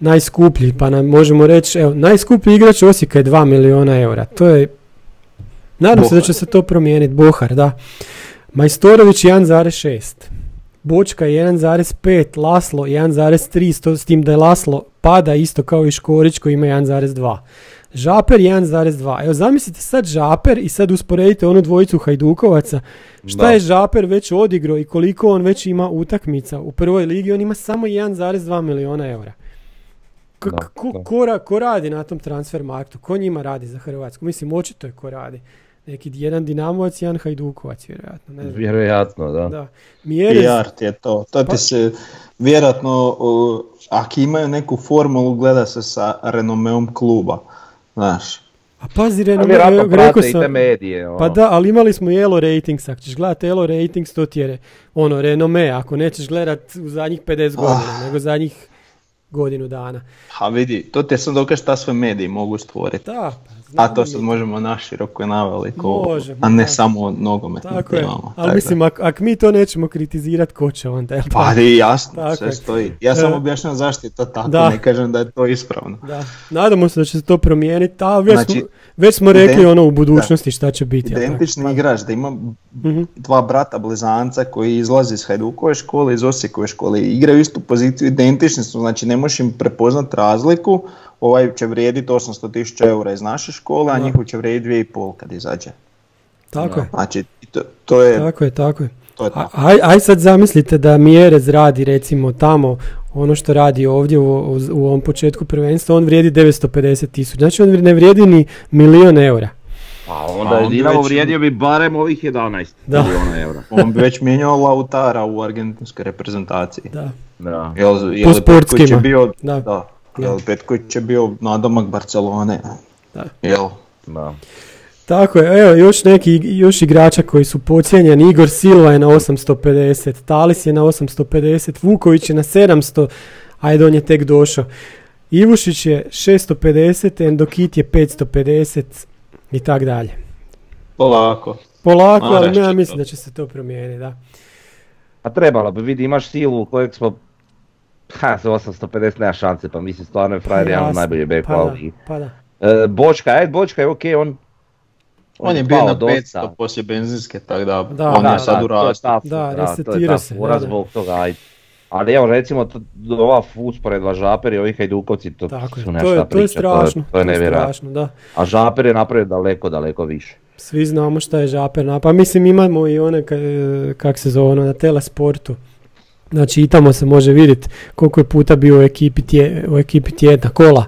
najskuplji, pa nam možemo reći, evo, najskuplji igrač Osijeka je 2 miliona eura, to je, nadam se da Bohar. će se to promijeniti, Bohar, da. Majstorović 1,6. Bočka 1,5, Laslo 1,3, sto- s tim da je Laslo pada isto kao i Škorić koji ima 1,2. Žaper 1,2. Evo zamislite sad Žaper i sad usporedite onu dvojicu Hajdukovaca. Šta Da. je Žaper već odigrao i koliko on već ima utakmica u prvoj ligi? On ima samo 1,2 miliona eura. K- Da, ko, da. ko ko radi na tom transfer marktu? Ko njima radi za Hrvatsku? Mislim, očito je ko radi. Neki jedan Dinamovac, jedan Hajdukovac, vjerojatno. Ne znam. Vjerojatno, da. Da. Mjerez, PR ti je to. To Pa- ti se vjerojatno, o, ako imaju neku formulu, gleda se sa renomeom kluba. Znaš, a pazi, A Reno, vjerojatno rekao prate i te sam, medije. Ono. pa da, ali imali smo i Elo Ratings, ako ćeš gledati Elo Ratings, to ti je ono, renome, ako nećeš gledat u zadnjih 50 godina, nego zadnjih godinu dana. a vidi, to ti je sad dokaz šta sve mediji mogu stvoriti. Da, pa, A to sad možemo naširoko Možemo, a ne da. samo o nogometnim Tako je, ali Tako mislim, ak, ak mi to nećemo kritizirat, ko će onda? jel Pa i jasno, Tako sve je. stoji. Ja E, samo objašnjam zašto je to tako, da. ne kažem da je to ispravno. Da, nadamo se da će se to promijeniti, a već, Znači, smo, već smo rekli ident- ono u budućnosti šta će biti. tako? Identični igrač, da ima Mhm. dva brata blizanca koji izlaze iz Hajdukove škole, iz Osijekove škole igraju istu poziciju, identični su, znači ne možeš im prepoznat razliku, ovaj će vrijediti 800 tisuća eura iz naše škole, a Da. njihov će vrijediti 2,5 kad izađe. Tako je, Znači, to, to je, tako je, tako je. to je A, tako. aj, aj sad zamislite da Mjerez radi recimo tamo ono što radi ovdje u, u, ovom početku prvenstva, on vrijedi 950 tisuća. Znači on ne vrijedi ni milion eura. Pa Pa onda je on bi Dinamo već- vrijedio bi barem ovih 11 Da. milijuna eura. On bi već mijenjao Lautara u argentinskoj reprezentaciji. Da, Da. Jel, jel Po je je sportskima. bio, Da. da, jel Petković je bio nadomak Barcelone. Da. Jel, Da. Tako je, evo još neki još igrača koji su pocijenjeni. Igor Silva je na 850, Talis je na 850, Vuković je na 700, ajde on je tek došao. Ivušić je 650, Endokit je 550 i tak dalje. polako. Polako, Ma, ali ja mislim to. da će se to promijeniti, da. A trebalo bi, vidi, imaš silu kojeg smo... Ha, za 850 nema šanse, pa mislim stvarno je frajer jedan od Jasno, najboljih pa da, pa da. E, Bočka, ajde, Bočka je okej, on... On je bio na dosta. 500 poslije benzinske, tako da, Da, on da, je sad u to je rastu. ta- Da, to je resetirao ta se, da, da. zbog toga, ajde. Ali evo recimo to, ova usporedba Žaper i ovih Hajdukovci, to Tako je, su to nešto je, to je priča, strašno, to je, nevjerojatno. strašno, da. A Žaper je napravio daleko, daleko više. Svi znamo šta je žaper na- Pa mislim imamo i one, ka- kak se zove, ono, na telesportu. Znači i tamo se može vidjeti koliko je puta bio u ekipi, tje, u ekipi tjedna kola.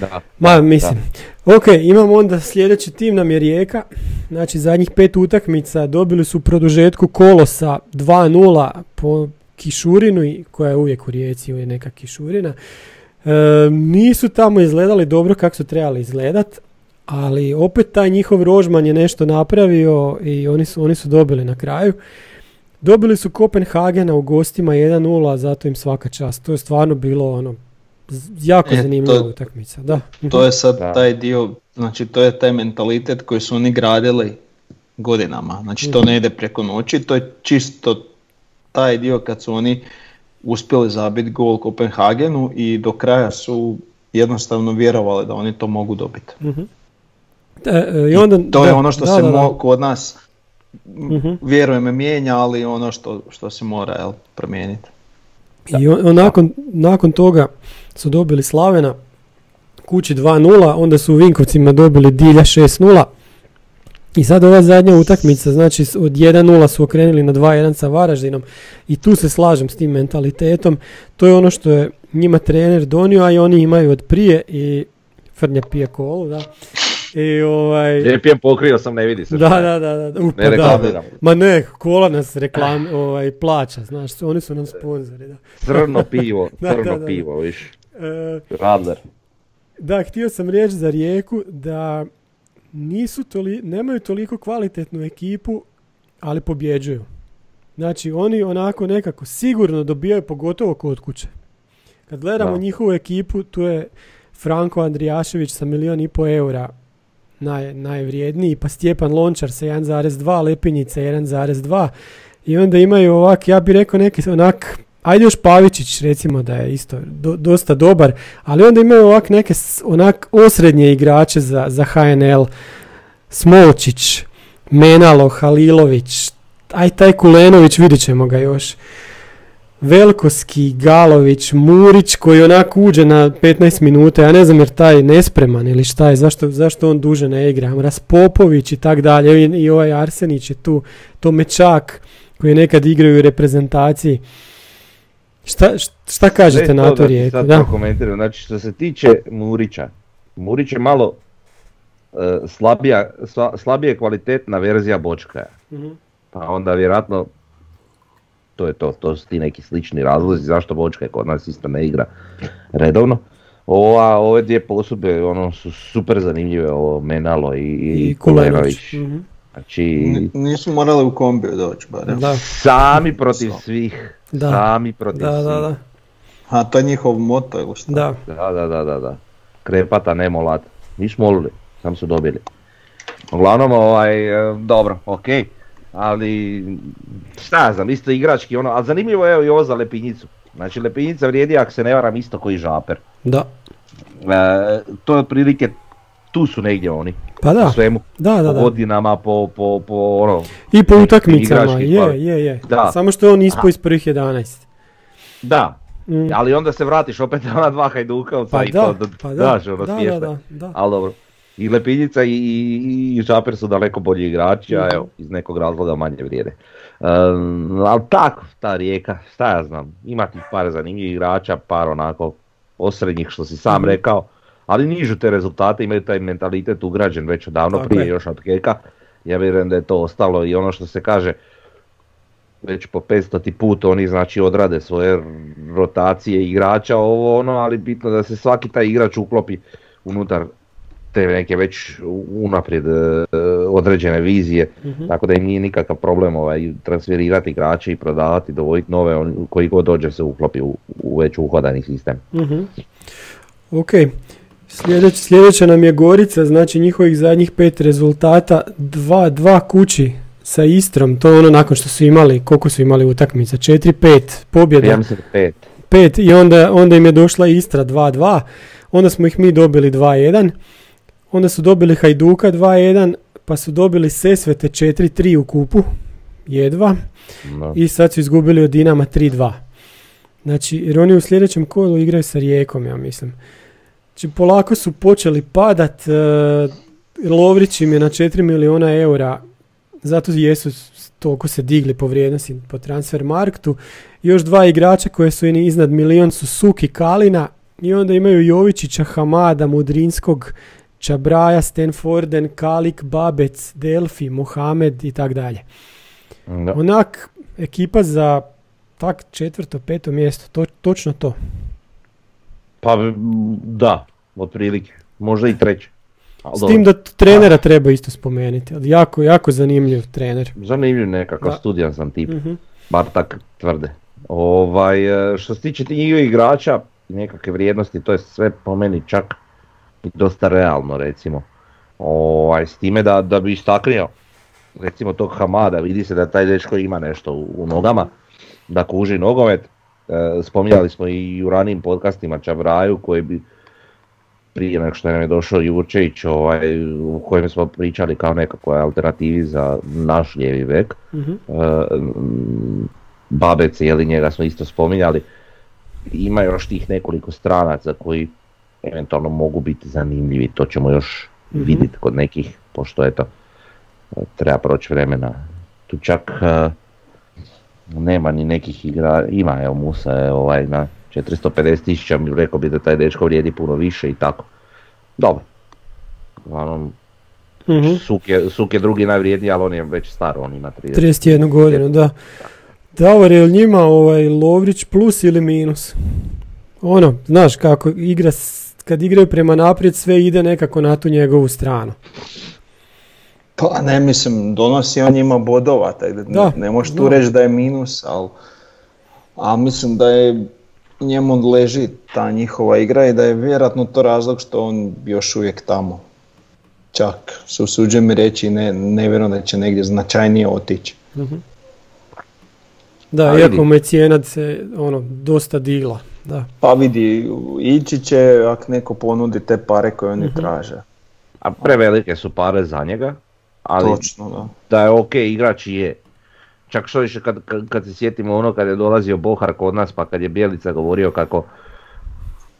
Da, Ma da, mislim, Ok, imamo onda sljedeći tim nam je Rijeka. Znači zadnjih pet utakmica dobili su u produžetku kolosa 2-0 po kišurinu, i- koja je uvijek u Rijeci, je neka kišurina. E, nisu tamo izgledali dobro kako su trebali izgledat, ali opet taj njihov rožman je nešto napravio i oni su, oni su dobili na kraju. Dobili su Kopenhagena u gostima 1-0, zato im svaka čast. To je stvarno bilo ono jako E, zanimljiva utakmica. Da. To je sad Da. taj dio, znači to je taj mentalitet koji su oni gradili godinama. Znači to ne ide preko noći, to je čisto taj dio kad su oni uspjeli zabiti gol Kopenhagenu i do kraja su jednostavno vjerovali da oni to mogu dobiti. Mhm. E, e, I onda, To je ono što da, se da, da. mo- kod nas Mhm. vjerujem mijenja, ali ono što, što se mora jel, promijeniti. I on, on nakon, nakon toga su dobili Slavena kući 2-0, onda su u Vinkovcima dobili Dilja 6-0. I sad ova zadnja utakmica, znači od 1-0 su okrenuli na 2-1 sa Varaždinom i tu se slažem s tim mentalitetom. To je ono što je njima trener donio, a i oni imaju od prije i Frnja pije kolu, da. I ovaj... Lijepijem pokrio sam, ne vidi se. Da, da, da, da, u, pa Ne da. Ma ne, kola nas reklam, ovaj, plaća, znaš, oni su nam sponzori, da. Crno pivo, Da, crno da, da. pivo, viš. E, Radler. Da, htio sam reći za Rijeku da nisu toli, nemaju toliko kvalitetnu ekipu, ali pobjeđuju. Znači, oni onako nekako sigurno dobijaju pogotovo kod kuće. Kad gledamo Da. njihovu ekipu, tu je Franko Andrijašević sa milijun i po eura naj, najvrijedniji, pa Stjepan Lončar sa 1,2, Lepinjica 1,2 i onda imaju ovak, ja bih rekao neki onak, ajde još Pavičić recimo da je isto do- dosta dobar, ali onda imaju ovak neke onak osrednje igrače za, za HNL, Smolčić, Menalo, Halilović, aj taj Kulenović, vidjet ćemo ga još. Velkoski, Galović, Murić koji onako uđe na 15 minuta, ja ne znam jer taj nespreman ili šta je, zašto, zašto on duže ne igra, Raspopović i tak dalje, i, i ovaj Arsenić je tu, Tomečak koji nekad igraju u reprezentaciji. Šta, šta kažete E, na to to da rijeku? Sad Da. Znači što se tiče Murića, Murić je malo e, slabija, sla- slabije kvalitetna verzija Bočkaja. Mhm. Pa onda vjerojatno to je to, to su ti neki slični razlozi zašto Bočkaj kod nas isto ne igra redovno. Ova, ove dvije posube ono, su super zanimljive, ovo Menalo i, i, I Kulenović. Mhm. Znači, N- Nisu morali u kombiju doći barem. Da, sami protiv svih. Da. Sami protiv da, svih. da, da, A to je njihov moto ili šta? da. Da, da, da, da, da. Krepata, ne molat. Nisu molili, sam su dobili. Uglavnom, ovaj, e, dobro, okej. Ali, šta znam, isto igrački, ono, ali zanimljivo je evo i ovo za Lepinjicu. Znači, Lepinjica vrijedi, ako se ne varam, isto koji Žaper. Da. E, to je otprilike, tu su negdje oni, Pa da, po svemu, da, da, po da. godinama, po, po, po, ono, I po utakmicama, je, par. je, je. Da. Samo što je on ispao iz prvih 11. da, Mm. ali onda se vratiš opet na ona dva hajdukovca Pa i da, to, pa da, daš, ono, da, smiješno. da, da, da. Ali dobro. I Lepinjica i, i, i Žaper su daleko bolji igrači, a Mhm. evo, iz nekog razloga manje vrijede. Um, ali tako, ta rijeka, šta ja znam, ima tih par zanimljivih igrača, par onako osrednjih što si sam Mhm. rekao, ali nižu te rezultate, imaju taj mentalitet ugrađen već odavno Tako prije je. još od Keka. Ja vjerujem da je to ostalo i ono što se kaže, već po 500 ti put oni znači odrade svoje rotacije igrača, ovo ono, ali bitno da se svaki taj igrač uklopi unutar te neke već unaprijed e, određene vizije, Mhm. tako da im nije nikakav problem ovaj, transferirati igrače i prodavati, dovoditi nove, on, koji god dođe se uklopi u, u već uhodani sistem. Mhm. Ok, Sljedeć, sljedeća nam je Gorica, znači njihovih zadnjih pet rezultata, dva, dva kući sa Istrom, to je ono nakon što su imali, koliko su imali utakmica, 4-5 pobjeda, Ja mislim pet. 5 i onda, onda im je došla Istra 2-2, onda smo ih mi dobili 2-1, onda su dobili Hajduka 2-1, pa su dobili Sesvete 4-3 u kupu, jedva, No. i sad su izgubili od Dinama 3-2. Znači, jer oni u sljedećem kolu igraju sa Rijekom, ja mislim. Znači, polako su počeli padat, e, Lovrić im je na 4 miliona eura, zato jesu toliko se digli po vrijednosti po transfer marktu. Još dva igrača koje su iznad milion su Suki Kalina i onda imaju Jovičića, Hamada, Mudrinskog Čabraja, Stanforden, Kalik, Babec, Delfi, Mohamed i tak dalje. Da. Onak, ekipa za tak četvrto, peto mjesto, to, točno to. Pa da, otprilike. Možda i treće. S tim da trenera treba isto spomenuti, ali jako, jako zanimljiv trener. Zanimljiv nekakav Da. studijan sam tip, Mhm. bar tak tvrde. Ovaj, e, što se tiče tih igrača, nekakve vrijednosti, to je sve po meni čak dosta realno recimo. Ovaj, s time da, da bi istaknio recimo tog Hamada, vidi se da taj dečko ima nešto u, u nogama, da kuži nogomet. E, spominjali smo i u ranijim podcastima Čabraju koji bi prije nego što nam je došao Jurčević, ovaj, u kojem smo pričali kao nekakvoj alternativi za naš lijevi vek. Mhm. E, Babec, jeli njega smo isto spominjali. Ima još tih nekoliko stranaca koji eventualno mogu biti zanimljivi, to ćemo još Mhm. vidjeti kod nekih, pošto eto, treba proći vremena. Tu čak e, nema ni nekih igra, ima evo Musa je ovaj na 450 tisuća, rekao bi da taj dečko vrijedi puno više i tako. Dobro. Uglavnom, Mhm. Suk, je, Suk je drugi najvrijedniji, ali on je već star, on ima 30. 31 godinu, da. Davor, je li njima ovaj Lovrić plus ili minus? Ono, znaš kako igra, s- kad igraju prema naprijed sve ide nekako na tu njegovu stranu. Pa ne mislim, donosi on njima bodova, tako da, Da, ne, ne možeš tu da. reći da je minus, ali a mislim da je njemu leži ta njihova igra i da je vjerojatno to razlog što on još uvijek tamo. Čak se usuđujem mi reći ne, ne vjerujem da će negdje značajnije otići. Da, A vidi. iako mu je cijena se ono, dosta digla. Da. Pa vidi, ići će ako neko ponudi te pare koje oni Mhm. traže. A prevelike su pare za njega, ali Točno, da. da je ok igrač je. Čak što više kad, kad, kad se sjetimo ono kad je dolazio Bohar kod nas pa kad je Bjelica govorio kako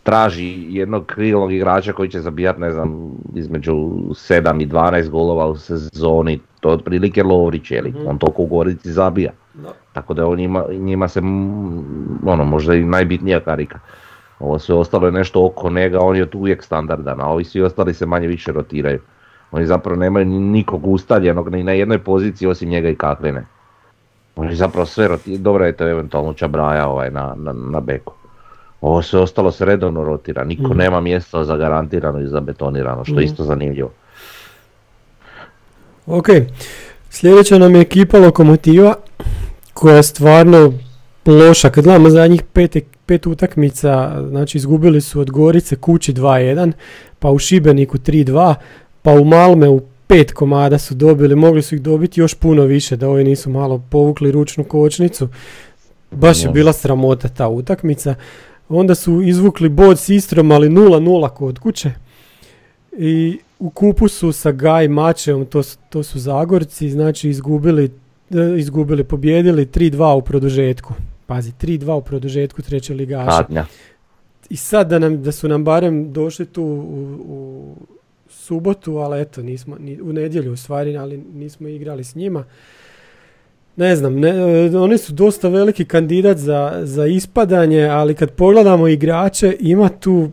traži jednog krilnog igrača koji će zabijat ne znam između 7 i 12 golova u sezoni, to je otprilike Lovrić je li, on toliko u Gorici zabija. Tako da on njima, njima se mm, ono možda i najbitnija karika. Ovo sve ostalo je nešto oko njega, on je tu uvijek standardan, a ovi svi ostali se manje više rotiraju. Oni zapravo nemaju ni- nikog ustaljenog ni na jednoj poziciji osim njega i Kakline. Oni zapravo sve rotiraju, dobro je to eventualno Čabraja ovaj na, na, na beku. Ovo sve ostalo se redovno rotira, niko Mhm. nema mjesta za garantirano i za betonirano, što je Mhm. isto zanimljivo. Ok, sljedeća nam je ekipa Lokomotiva koja je stvarno loša. Kad gledamo zadnjih pet, pet utakmica, znači izgubili su od Gorice kući 2-1, pa u Šibeniku 3-2, pa u Malmeu pet komada su dobili, mogli su ih dobiti još puno više da ovi nisu malo povukli ručnu kočnicu. Baš je bila sramota ta utakmica. Onda su izvukli bod s Istrom, ali 0-0 kod kuće. I u kupu su sa Gaj Mačevom, to, to su Zagorci, znači izgubili, izgubili, pobjedili 3-2 u produžetku. Pazi, 3-2 u produžetku treće ligaša. I sad da, nam, da su nam barem došli tu u, u subotu, ali eto, nismo, ni, u nedjelju u stvari, ali nismo igrali s njima. Ne znam, ne, oni su dosta veliki kandidat za, za ispadanje, ali kad pogledamo igrače, ima tu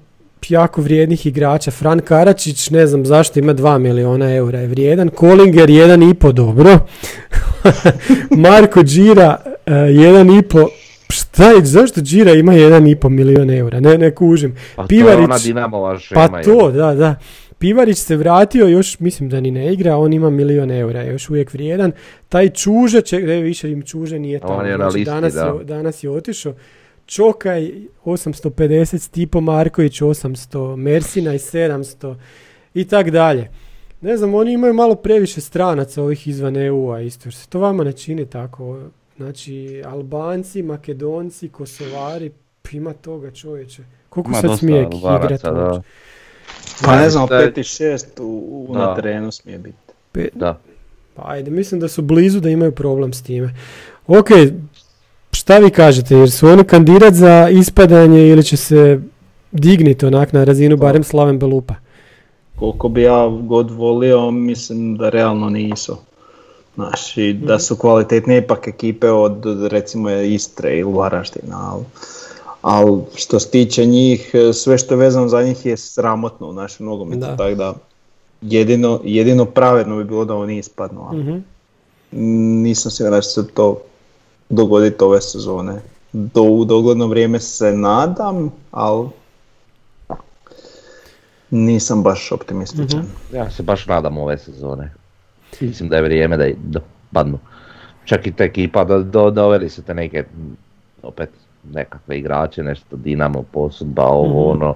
jako vrijednih igrača. Fran Karačić, ne znam zašto ima 2 miliona eura je vrijedan. Kolinger 1,5 dobro. Marko Đira e, 1,5 Šta je, zašto Đira ima 1,5 milion eura? Ne, ne kužim. Pa to je Pivarić- ona Dinamova. Pa je. to, da, da. Pivarić se vratio, još mislim da ni ne igra, on ima milion eura, je još uvijek vrijedan. Taj Čuže, ne, više im Čuže nije tamo, On je na znači listi, danas, da. je, danas je otišao. Čokaj 850, Stipo Marković 800, Mersinaj 700 i tak dalje. Ne znam, oni imaju malo previše stranaca ovih izvan EU-a isto. Se to vama ne čini tako? Znači, Albanci, Makedonci, Kosovari, ima toga čovječe. Koliko Ima sad smije igrati da. Pa ne znam, Da je- 5 i 6 u, na terenu smije biti. Pe- Da. Pa ajde, mislim da su blizu da imaju problem s time. Ok, šta vi kažete, jer su oni kandidat za ispadanje ili će se digniti onak na razinu barem Slaven Belupa? Koliko bi ja god volio, mislim da realno nisu. Znaš, i da su kvalitetnije ipak ekipe od recimo Istre ili Varaždina, ali ali što se tiče njih, sve što je vezano za njih je sramotno u našem nogometu, Da. tako da jedino, jedino pravedno bi bilo da oni ispadnu, ali Mhm. nisam siguran da će se to dogoditi ove sezone. Do, u dogledno vrijeme se nadam, ali nisam baš optimističan. Ja se baš nadam ove sezone. Mislim da je vrijeme da da padnu. Čak i ta ekipa, do, do, doveli su te neke, opet nekakve igrače, nešto Dinamo posudba, ovo ono,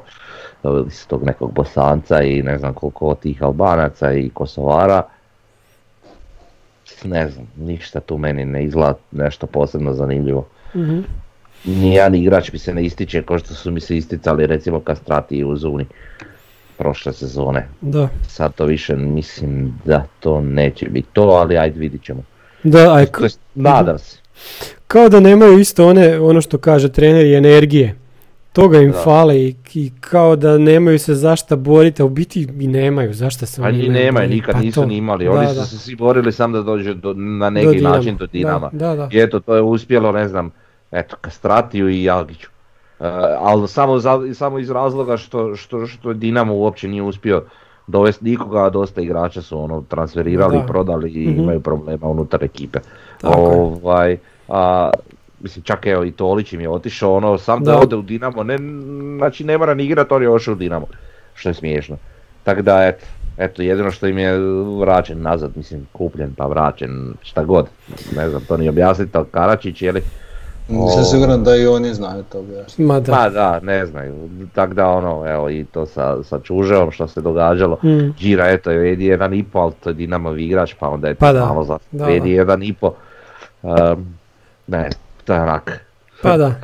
doveli su tog nekog Bosanca i ne znam koliko tih Albanaca i Kosovara. Ne znam, ništa tu meni ne izgleda nešto posebno zanimljivo. Mhm. Nijedan igrač mi se ne ističe kao što su mi se isticali recimo Kastrati i Uzuni prošle sezone. Da, Sad to više mislim da to neće biti to, ali ajde vidit ćemo. da, aj, nadam se. kao da nemaju isto one, ono što kaže trener i energije. Toga im Da. fale i, i kao da nemaju se zašta boriti, a u biti i nemaju, zašta se oni nemaju, boriti? nikad Pa nisu ni imali. Da, Oni da. su se svi borili sam da dođe do, na Do neki Dinama. način do Dinama. Da, da, da. I eto, to je uspjelo, ne znam, eto, Kastratiju i Jagiću. Uh, ali samo, za, samo iz razloga što, što, što Dinamo uopće nije uspio dovesti nikoga, a dosta igrača su ono transferirali, Da. prodali i Mhm. imaju problema unutar ekipe. Tako ovaj, a, mislim čak evo i Tolić im je otišao, ono, sam da, Da. ode u Dinamo, ne, znači ne mora ni igrat, on je ošao u Dinamo, što je smiješno. Tako da, eto, eto, jedino što im je vraćen nazad, mislim, kupljen pa vraćen, šta god, ne znam to ni objasniti, ali Karačić, je li, Nisam siguran da i oni znaju to objasniti. Ma da. pa da, ne znaju, tako da ono, evo i to sa, sa Čuževom što se događalo, Mm. Đira eto je vedi jedan i po, ali to je Dinamo igrač, pa onda je Pa da, malo za vedi da. jedan i po, Ehm, ne, je onak, Pa da.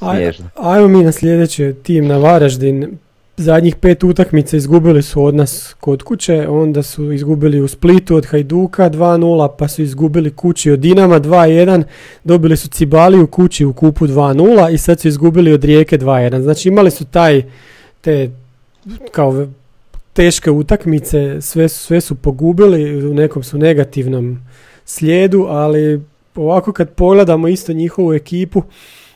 Aj, ajmo mi na sljedeći tim na Varaždin. Zadnjih pet utakmica izgubili su od nas kod kuće, onda su izgubili u Splitu od Hajduka 2-0, pa su izgubili kući od Dinama 2-1, dobili su Cibali u kući u kupu 2-0 i sad su izgubili od Rijeke 2-1. Znači imali su taj, te kao teške utakmice, sve, sve su pogubili, u nekom su negativnom slijedu, ali ovako kad pogledamo isto njihovu ekipu,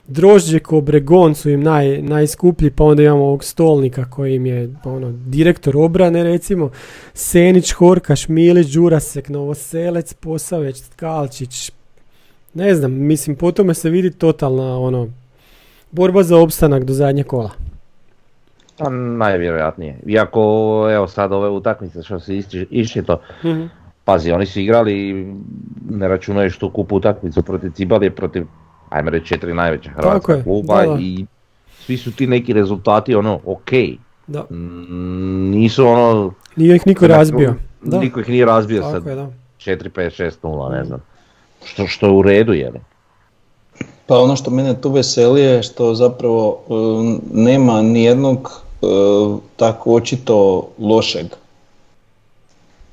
Drožđe ko Bregon su im naj, najskuplji, pa onda imamo ovog stolnika koji im je ono, direktor obrane recimo, Senić, Horkaš, Milić, Đurasek, Novoselec, Posaveć, Kalčić, ne znam, mislim po tome se vidi totalna ono, borba za opstanak do zadnjeg kola. Pa najvjerojatnije. Iako, evo sad ove utakmice što se isti- iščito, pazi, oni su igrali, ne računajući tu kupu utakmicu protiv Cibalije, protiv, ajme reći, četiri najveća hrvatska je, kluba da, da. i svi su ti neki rezultati ono, ok. Da, Mm, Nisu ono... nije ih niko razbio. Da, Niko ih nije razbio sad tako je, da. 4, 5, 6, 0, ne znam. Što, što je u redu, je li? Pa ono što mene tu veseli je što zapravo um, nema nijednog uh, tako očito lošeg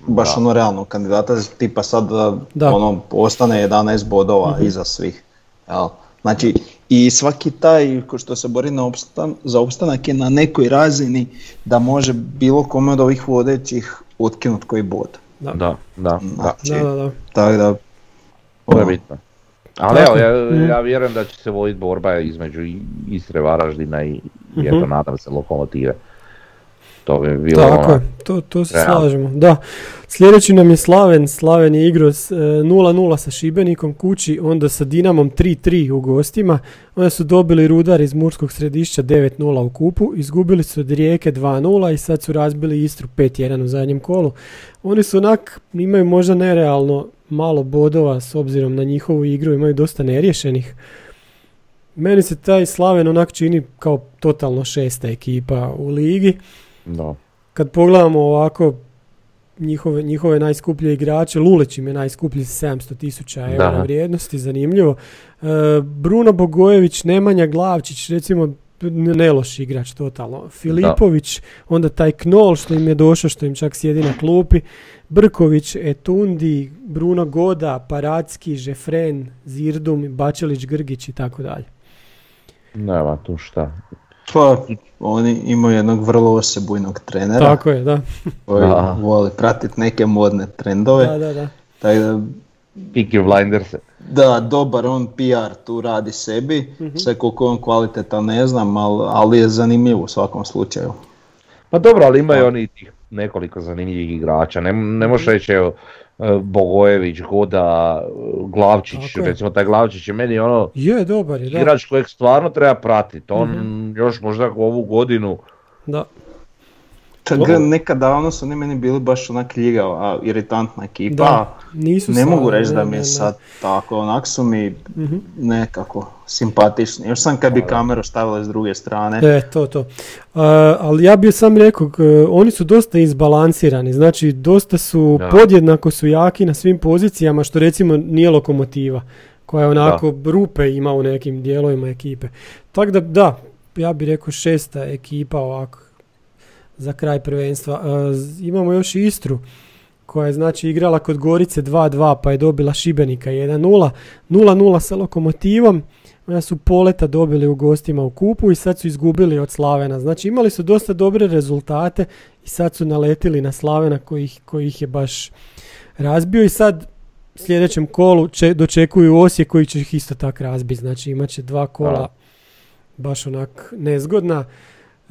baš Da. ono realnog kandidata, tipa sad da, ono ostane 11 bodova iza svih. Jel? Znači i svaki taj ko što se bori na opstan, za opstanak je na nekoj razini da može bilo kome od ovih vodećih otkinut koji bod. Da. Da, da, da. Znači, Da, da, da. tako da To je ono, bitno. Ali evo, ja, Mhm. ja vjerujem da će se voditi borba između i- Istre, Varaždina i, i eto, nadam se, lokomotive. To bi bilo Tako ono, je, to, to se Realno. slažemo. Da. Sljedeći nam je Slaven. Slaven je igrao s, e, 0-0 sa Šibenikom kući, onda sa Dinamom 3-3 u gostima. Onda su dobili Rudar iz Murskog središća 9-0 u kupu. Izgubili su od Rijeke 2-0 i sad su razbili Istru 5-1 u zadnjem kolu. Oni su onak, imaju možda nerealno malo bodova s obzirom na njihovu igru, imaju dosta neriješenih. Meni se taj Slaven onak čini kao totalno šesta ekipa u ligi da. kad pogledamo ovako njihove, njihove najskuplje igrače, Lulić im je najskuplji s 700 tisuća eura Da. vrijednosti, zanimljivo. E, Bruno Bogojević, Nemanja Glavčić, recimo n- ne loš igrač totalno. Filipović, onda taj Knol što im je došao, što im čak sjedi na klupi. Brković, Etundi, Bruno Goda, Paracki, Žefren, Zirdum, Bačelić, Grgić i tako dalje. Nema tu šta. Pa, oni imaju jednog vrlo osebujnog trenera Tako je, da. koji Da. voli pratiti neke modne trendove. Da, da, da. Tako da, Peaky Blinders. da, dobar on PR tu radi sebi, Mhm. sve koliko je on kvalitetan ne znam, ali, ali je zanimljiv u svakom slučaju. Pa dobro, ali imaju oni tih nekoliko zanimljivih igrača. Ne, ne možeš reći evo, Bogojević, Goda, e, Glavčić, je. recimo taj Glavčić je meni ono Je, dobar je, da. igrač kojeg stvarno treba pratiti. On Mhm. još možda ovu godinu da. Tak, nekad davno su oni meni bili baš onak ljigava, iritantna ekipa. Da, nisu ne sad, mogu reći ne, da mi ne, je ne. sad tako, onak su mi Mhm. nekako simpatični. Još sam kad bi kameru stavila s druge strane. E, to, to. A, ali ja bih sam rekao, k- oni su dosta izbalansirani, znači dosta su, Da. podjednako su jaki na svim pozicijama, što recimo nije lokomotiva, koja je onako rupe ima u nekim dijelovima ekipe. Tako da, da, ja bih rekao šesta ekipa ovako za kraj prvenstva. Z- imamo još i Istru, koja je znači igrala kod Gorice 2-2 pa je dobila Šibenika 1-0, 0-0 sa lokomotivom, onda su poleta dobili u gostima u kupu i sad su izgubili od Slavena. Znači imali su dosta dobre rezultate i sad su naletili na Slavena koji, ih- koji ih je baš razbio i sad sljedećem kolu če, dočekuju Osijek koji će ih isto tak razbiti. Znači imat će dva kola baš onak nezgodna.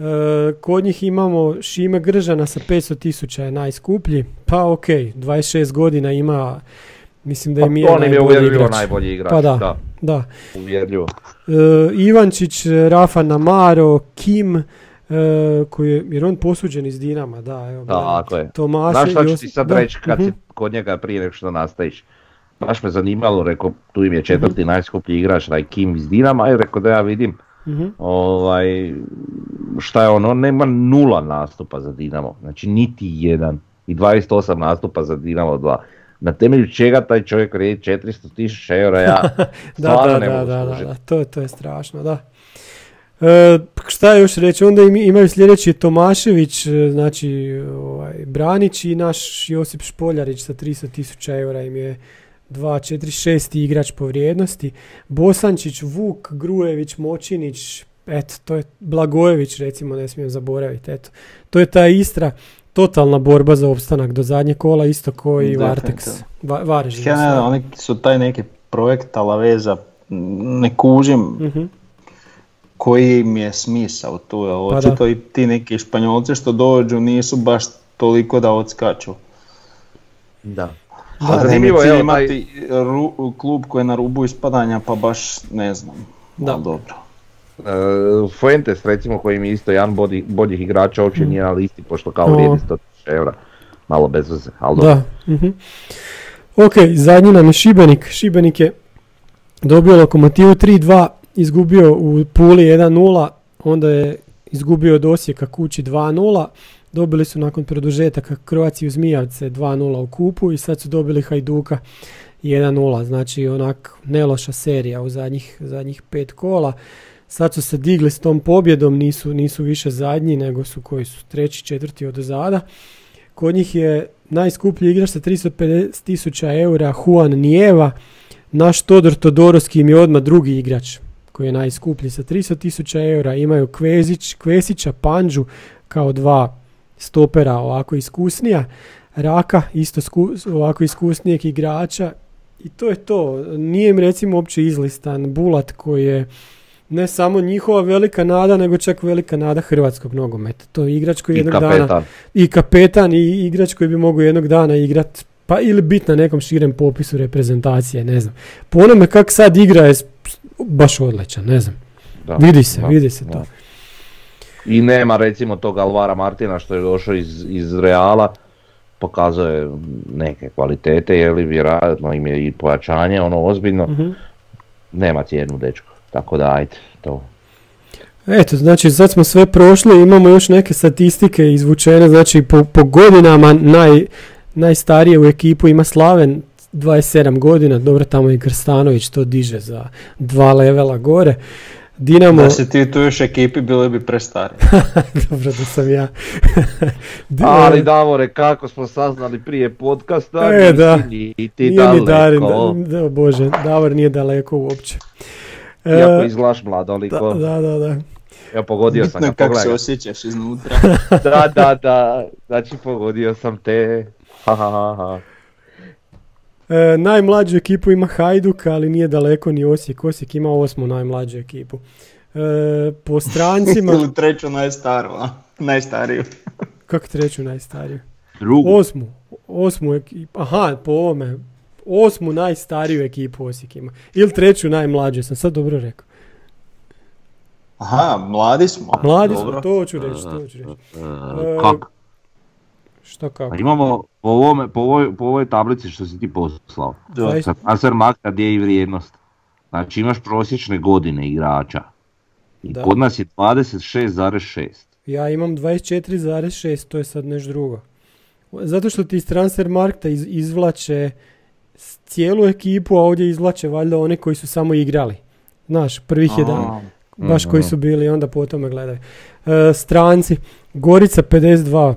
E, kod njih imamo Šime Gržana sa 500 tisuća je najskuplji. Pa ok, 26 godina ima, mislim da Pa je mi on im je najbolji uvjerljivo igrač. najbolji igrač. Pa da. da. Da. Uvjerljivo. E, Ivančić, Rafa Namaro, Kim, e, koji je, jer on posuđen iz Dinama, da, evo. Tako je. Tomaše, Znaš šta ću ti sad reći kad si kod njega prije nego što nastaviš? Baš me zanimalo, rekao, tu im je četvrti najskuplji igrač, taj Kim iz Dinama, i rekao da ja vidim Mhm. ovaj, šta je on, on nema nula nastupa za Dinamo, znači niti jedan i 28 nastupa za Dinamo 2. Na temelju čega taj čovjek vrijedi 400 tisuća eura, ja Da, stvarno da, ne da, mogu da, da, to, to je strašno, da. E, šta još reći, onda im, imaju sljedeći Tomašević, e, znači ovaj, Branić i naš Josip Špoljarić sa 300 tisuća eura im je 2, 4, 6 igrač po vrijednosti. Bosančić, Vuk, Grujević, Močinić, eto, to je Blagojević recimo, ne smijem zaboraviti, eto. To je ta Istra, totalna borba za opstanak do zadnje kola, isto kao i Vartex. Va, Ja ne oni su taj neki projekt Alaveza, m, ne kužim Mhm. koji im je smisao tu, Pa da. očito i ti neki španjolci što dođu nisu baš toliko da odskaču. Da. A da zanimljivo je imati ru- klub koji je na rubu ispadanja, pa baš ne znam. Da. Ali dobro. E, Fuentes recimo koji mi je isto jedan bodi- boljih igrača uopće nije na listi pošto kao O. vrijedi 100 tisuća eura. Malo bez veze, ali dobro. Da. mhm. Ok, zadnji nam je Šibenik. Šibenik je dobio lokomotivu 3-2, izgubio u Puli 1-0, onda je izgubio od Osijeka kući 2-0. Dobili su nakon produžetaka Kroaciju Zmijavce 2-0 u kupu i sad su dobili Hajduka 1-0. Znači onak neloša serija u zadnjih, zadnjih pet kola. Sad su se digli s tom pobjedom, nisu, nisu više zadnji, nego su koji su treći, četvrti od zada. Kod njih je najskuplji igrač sa 350 tisuća eura Juan Nijeva. Naš Todor Todorovski im je odmah drugi igrač koji je najskuplji sa 300 tisuća eura. Imaju Kvezić, Kvesića, Panđu kao dva stopera ovako iskusnija. Raka isto sku- ovako iskusnijeg igrača. I to je to. Nije im recimo uopće izlistan Bulat koji je ne samo njihova velika nada, nego čak velika nada hrvatskog nogometa. To je igrač koji I jednog dana kapetan. i kapetan i igrač koji bi mogao jednog dana igrat pa ili biti na nekom širem popisu reprezentacije, ne znam. Po onome kak sad igra je baš odličan, ne znam. Da, Vidi se, da, vidi se da. to. I nema recimo tog Alvara Martina što je došao iz, iz Reala, pokazuje neke kvalitete, je li vjerojatno im je i pojačanje, ono ozbiljno, Mhm. nema cijenu dečko, tako da ajde, to. Eto, znači sad smo sve prošli, imamo još neke statistike izvučene, znači po, po godinama naj, najstarije u ekipu ima Slaven, 27 godina, dobro tamo i Krstanović to diže za dva levela gore. Dinamo, Da si ti tu još ekipi bili bi prestari. dobro da sam ja. Di- Ali Davore, kako smo saznali prije podcasta, E, nisi da. niti Nije mi Darin, daleko. da, da, bože, Davor nije daleko uopće. E, Iako izglaš da, mladoliko, da, da, da. ja pogodio sam Bitno ga, kako se osjećaš iznutra. Da, da, da, znači pogodio sam te, ha, ha, ha, ha. E, najmlađu ekipu ima Hajduk, ali nije daleko ni Osijek. Osijek ima osmu najmlađu ekipu. E, po strancima, Ili treću najstaru, a? najstariju. Kako treću najstariju? Drugu. Osmu. Osmu ekipu. Aha, po ovome. Osmu najstariju ekipu Osijek ima. Ili treću najmlađu, sam sad dobro rekao. Aha, mladi smo. Mladi Dobro. smo, to ću reći, to ću reći. E, kako? Što kako? Imamo po, ovome, po, ovoj, po ovoj tablici što si ti poslao. Da. Sa transfer markta gdje je i vrijednost. Znači imaš prosječne godine igrača. I Da. kod nas je 26,6. Ja imam 24,6, to je sad nešto drugo. Zato što ti iz transfer markta iz, izvlače cijelu ekipu, a ovdje izvlače valjda one koji su samo igrali. Znaš, prvih jedan, baš koji Mhm. su bili, onda po tome gledaju. E, stranci, Gorica 52%,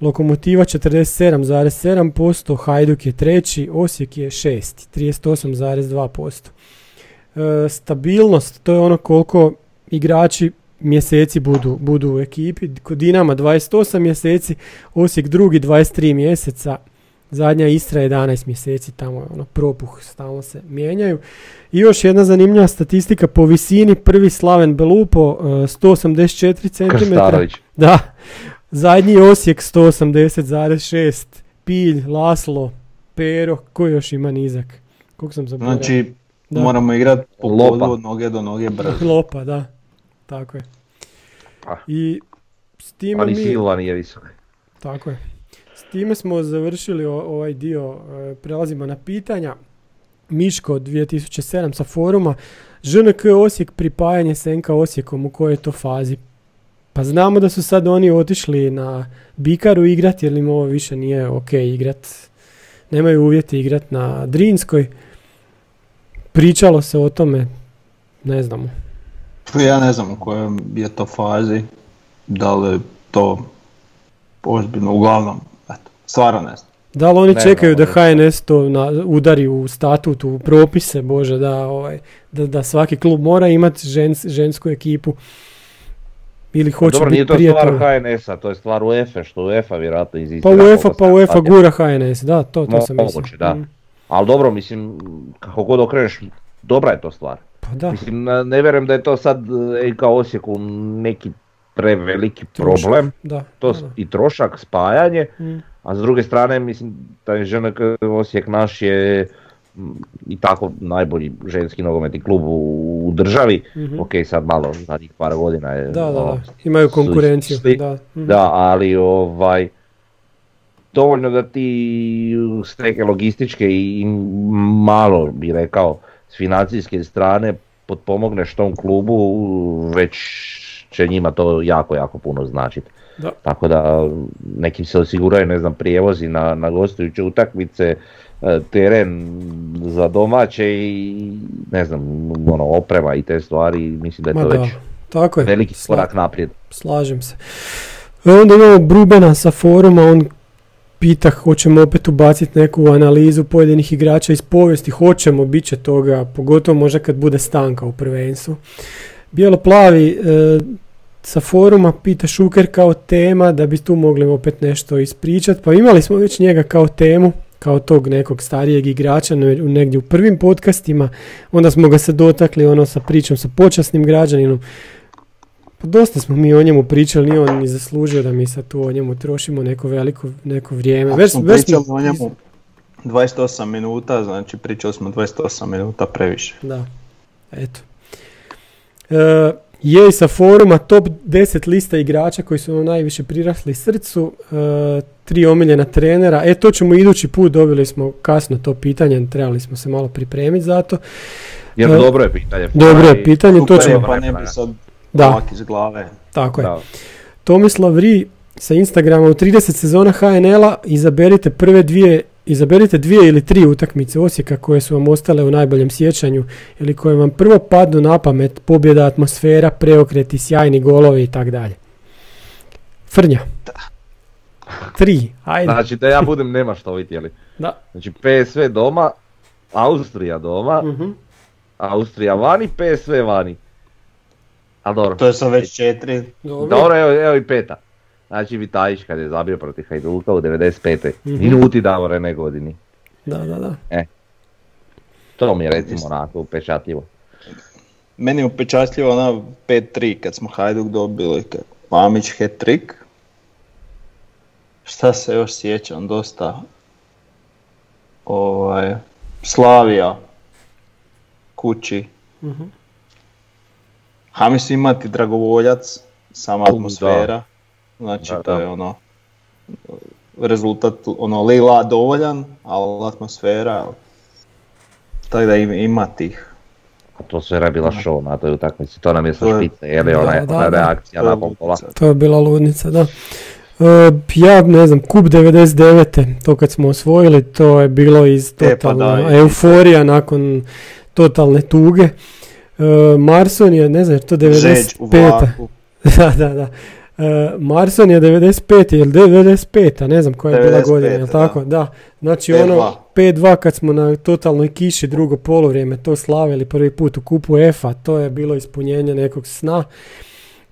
Lokomotiva 47,7%, Hajduk je treći, Osijek je šesti, 38,2%. E, stabilnost, to je ono koliko igrači mjeseci budu, budu u ekipi. Kod Dinama 28 mjeseci, Osijek drugi 23 mjeseca, zadnja Istra 11 mjeseci, tamo je ono propuh, stalno se mijenjaju. I još jedna zanimljiva statistika po visini, prvi Slaven Belupo e, 184 cm. Krstarović. Da, zadnji Osijek 180,6, Pilj, Laslo, Pero, ko još ima nizak? Koliko sam zaboravio? Znači, Da. moramo igrati po Lopa. od noge do noge brzo. Lopa, da. Tako je. Pa. I s time Ali mi... Silva nije visok. Tako je. S time smo završili o- ovaj dio, e, prelazimo na pitanja. Miško 2007 sa foruma. ŽNK Osijek pripajanje s NK Osijekom u kojoj je to fazi? Pa znamo da su sad oni otišli na Bikaru igrat jer im ovo više nije ok igrat. Nemaju uvjeti igrat na Drinskoj. Pričalo se o tome, ne znamo. Ja ne znam u kojoj je to fazi, da li to ozbiljno, uglavnom, eto, stvarno ne znam. Da li oni Ne čekaju da HNS to na, udari u statut, u propise, bože, da, ovaj, da, da svaki klub mora imati žens, žensku ekipu? Ili hoće Dobro, biti nije to prije stvar toga? HNS-a, to je stvar UEFA, što UEFA vjerojatno Pa inzistira. UEFA, pa UEFA gura HNS, da, to, to sam Moguće, mislio. da. Mm, Ali dobro, mislim, kako god okreneš, dobra je to stvar. Pa da, Mislim, ne vjerujem da je to sad e, kao Osijeku neki preveliki Trošak. problem, da. to da, i trošak, spajanje. Mm, a s druge strane, mislim, taj ŽNK Osijek naš je i tako najbolji ženski nogometni klub u, u državi. mhm. Ok, sad malo, zadnjih par godina je... Da, da, ono, da. Imaju konkurenciju. Da, mhm. Da, ali ovaj, dovoljno da ti s neke logističke i malo bi rekao s financijske strane potpomogneš tom klubu, već će njima to jako, jako puno značiti. Da. Tako da nekim se osiguraju, ne znam, prijevozi na, na gostujuće utakmice, teren za domaće i ne znam, ono, oprema i te stvari, mislim da je Ma to da, već tako je. veliki Sla- korak naprijed. Slažem se. E, Onda imamo Brubena sa foruma, on pita hoćemo opet ubaciti neku analizu pojedinih igrača iz povijesti, hoćemo, bit će toga, pogotovo možda kad bude stanka u prvenstvu. Bijelo-plavi e, sa foruma pita Šuker kao tema da bi tu mogli opet nešto ispričati, pa imali smo već njega kao temu, kao tog nekog starijeg igrača negdje u prvim podcastima, onda smo ga se dotakli ono sa pričom sa počasnim građaninom, pa dosta smo mi o njemu pričali, nije on ni zaslužio da mi sad tu o njemu trošimo neko veliko neko vrijeme. Ako Već, smo već pričali o njemu 28 minuta, znači pričali smo 28 minuta previše. Da, eto. E, je i sa foruma top 10 lista igrača koji su nam najviše prirasli srcu, e, tri omiljena trenera. E, to ćemo idući put, dobili smo kasno to pitanje, trebali smo se malo pripremiti za to. Jer E, dobro je pitanje. Dobro je I- pitanje, to ćemo... pa ne bi sad Da, ovak iz glave. tako je. Da. Tomislav Ri sa Instagrama u 30 sezona HNL-a izaberite prve dvije Izaberite dvije ili tri utakmice Osijeka koje su vam ostale u najboljem sjećanju ili koje vam prvo padnu na pamet, pobjeda, atmosfera, preokreti, sjajni golovi i tak dalje. Frnja. Tri, ajde. Znači da ja budem nemaštovit, jeli? Da. Znači PSV doma, Austrija doma, Mhm. Austrija vani, PSV vani. A dobro. To je sad već četiri. Dobro. Dobro, evo, evo i peta. Znači Vitajić kad je zabio protiv Hajduka u 95. Mhm. Minuti Davore ne godini. Da, da, da. To mi je recimo onako upečatljivo. Meni je upečatljivo ona 5-3 kad smo Hajduk dobili, kad Mamić hat-trick šta se još sjećam, dosta ovaj, Slavija kući. Mhm. A mislim imati dragovoljac, sama Da. Atmosfera, znači Da, to da. je ono rezultat, ono lila dovoljan, ali atmosfera, tako da im- ima tih. A to sve je bila show na toj utakmici, to nam je sa špice, je li ona, da, reakcija kola. ludica. To je bila ludnica, da. E, ja ne znam, kup 99. to kad smo osvojili, to je bilo iz E, pa totalna da, i- euforija nakon totalne tuge. E, Marson je, ne znam, to Žeđ u 95. vlaku. da, da, da. E, Marson je 95. ili 95. ne znam koja je bila 95, godina, jel tako? Da. Znači 5:2. ono 5-2 kad smo na totalnoj kiši drugo polovrijeme to slavili prvi put u kupu EFA, to je bilo ispunjenje nekog sna.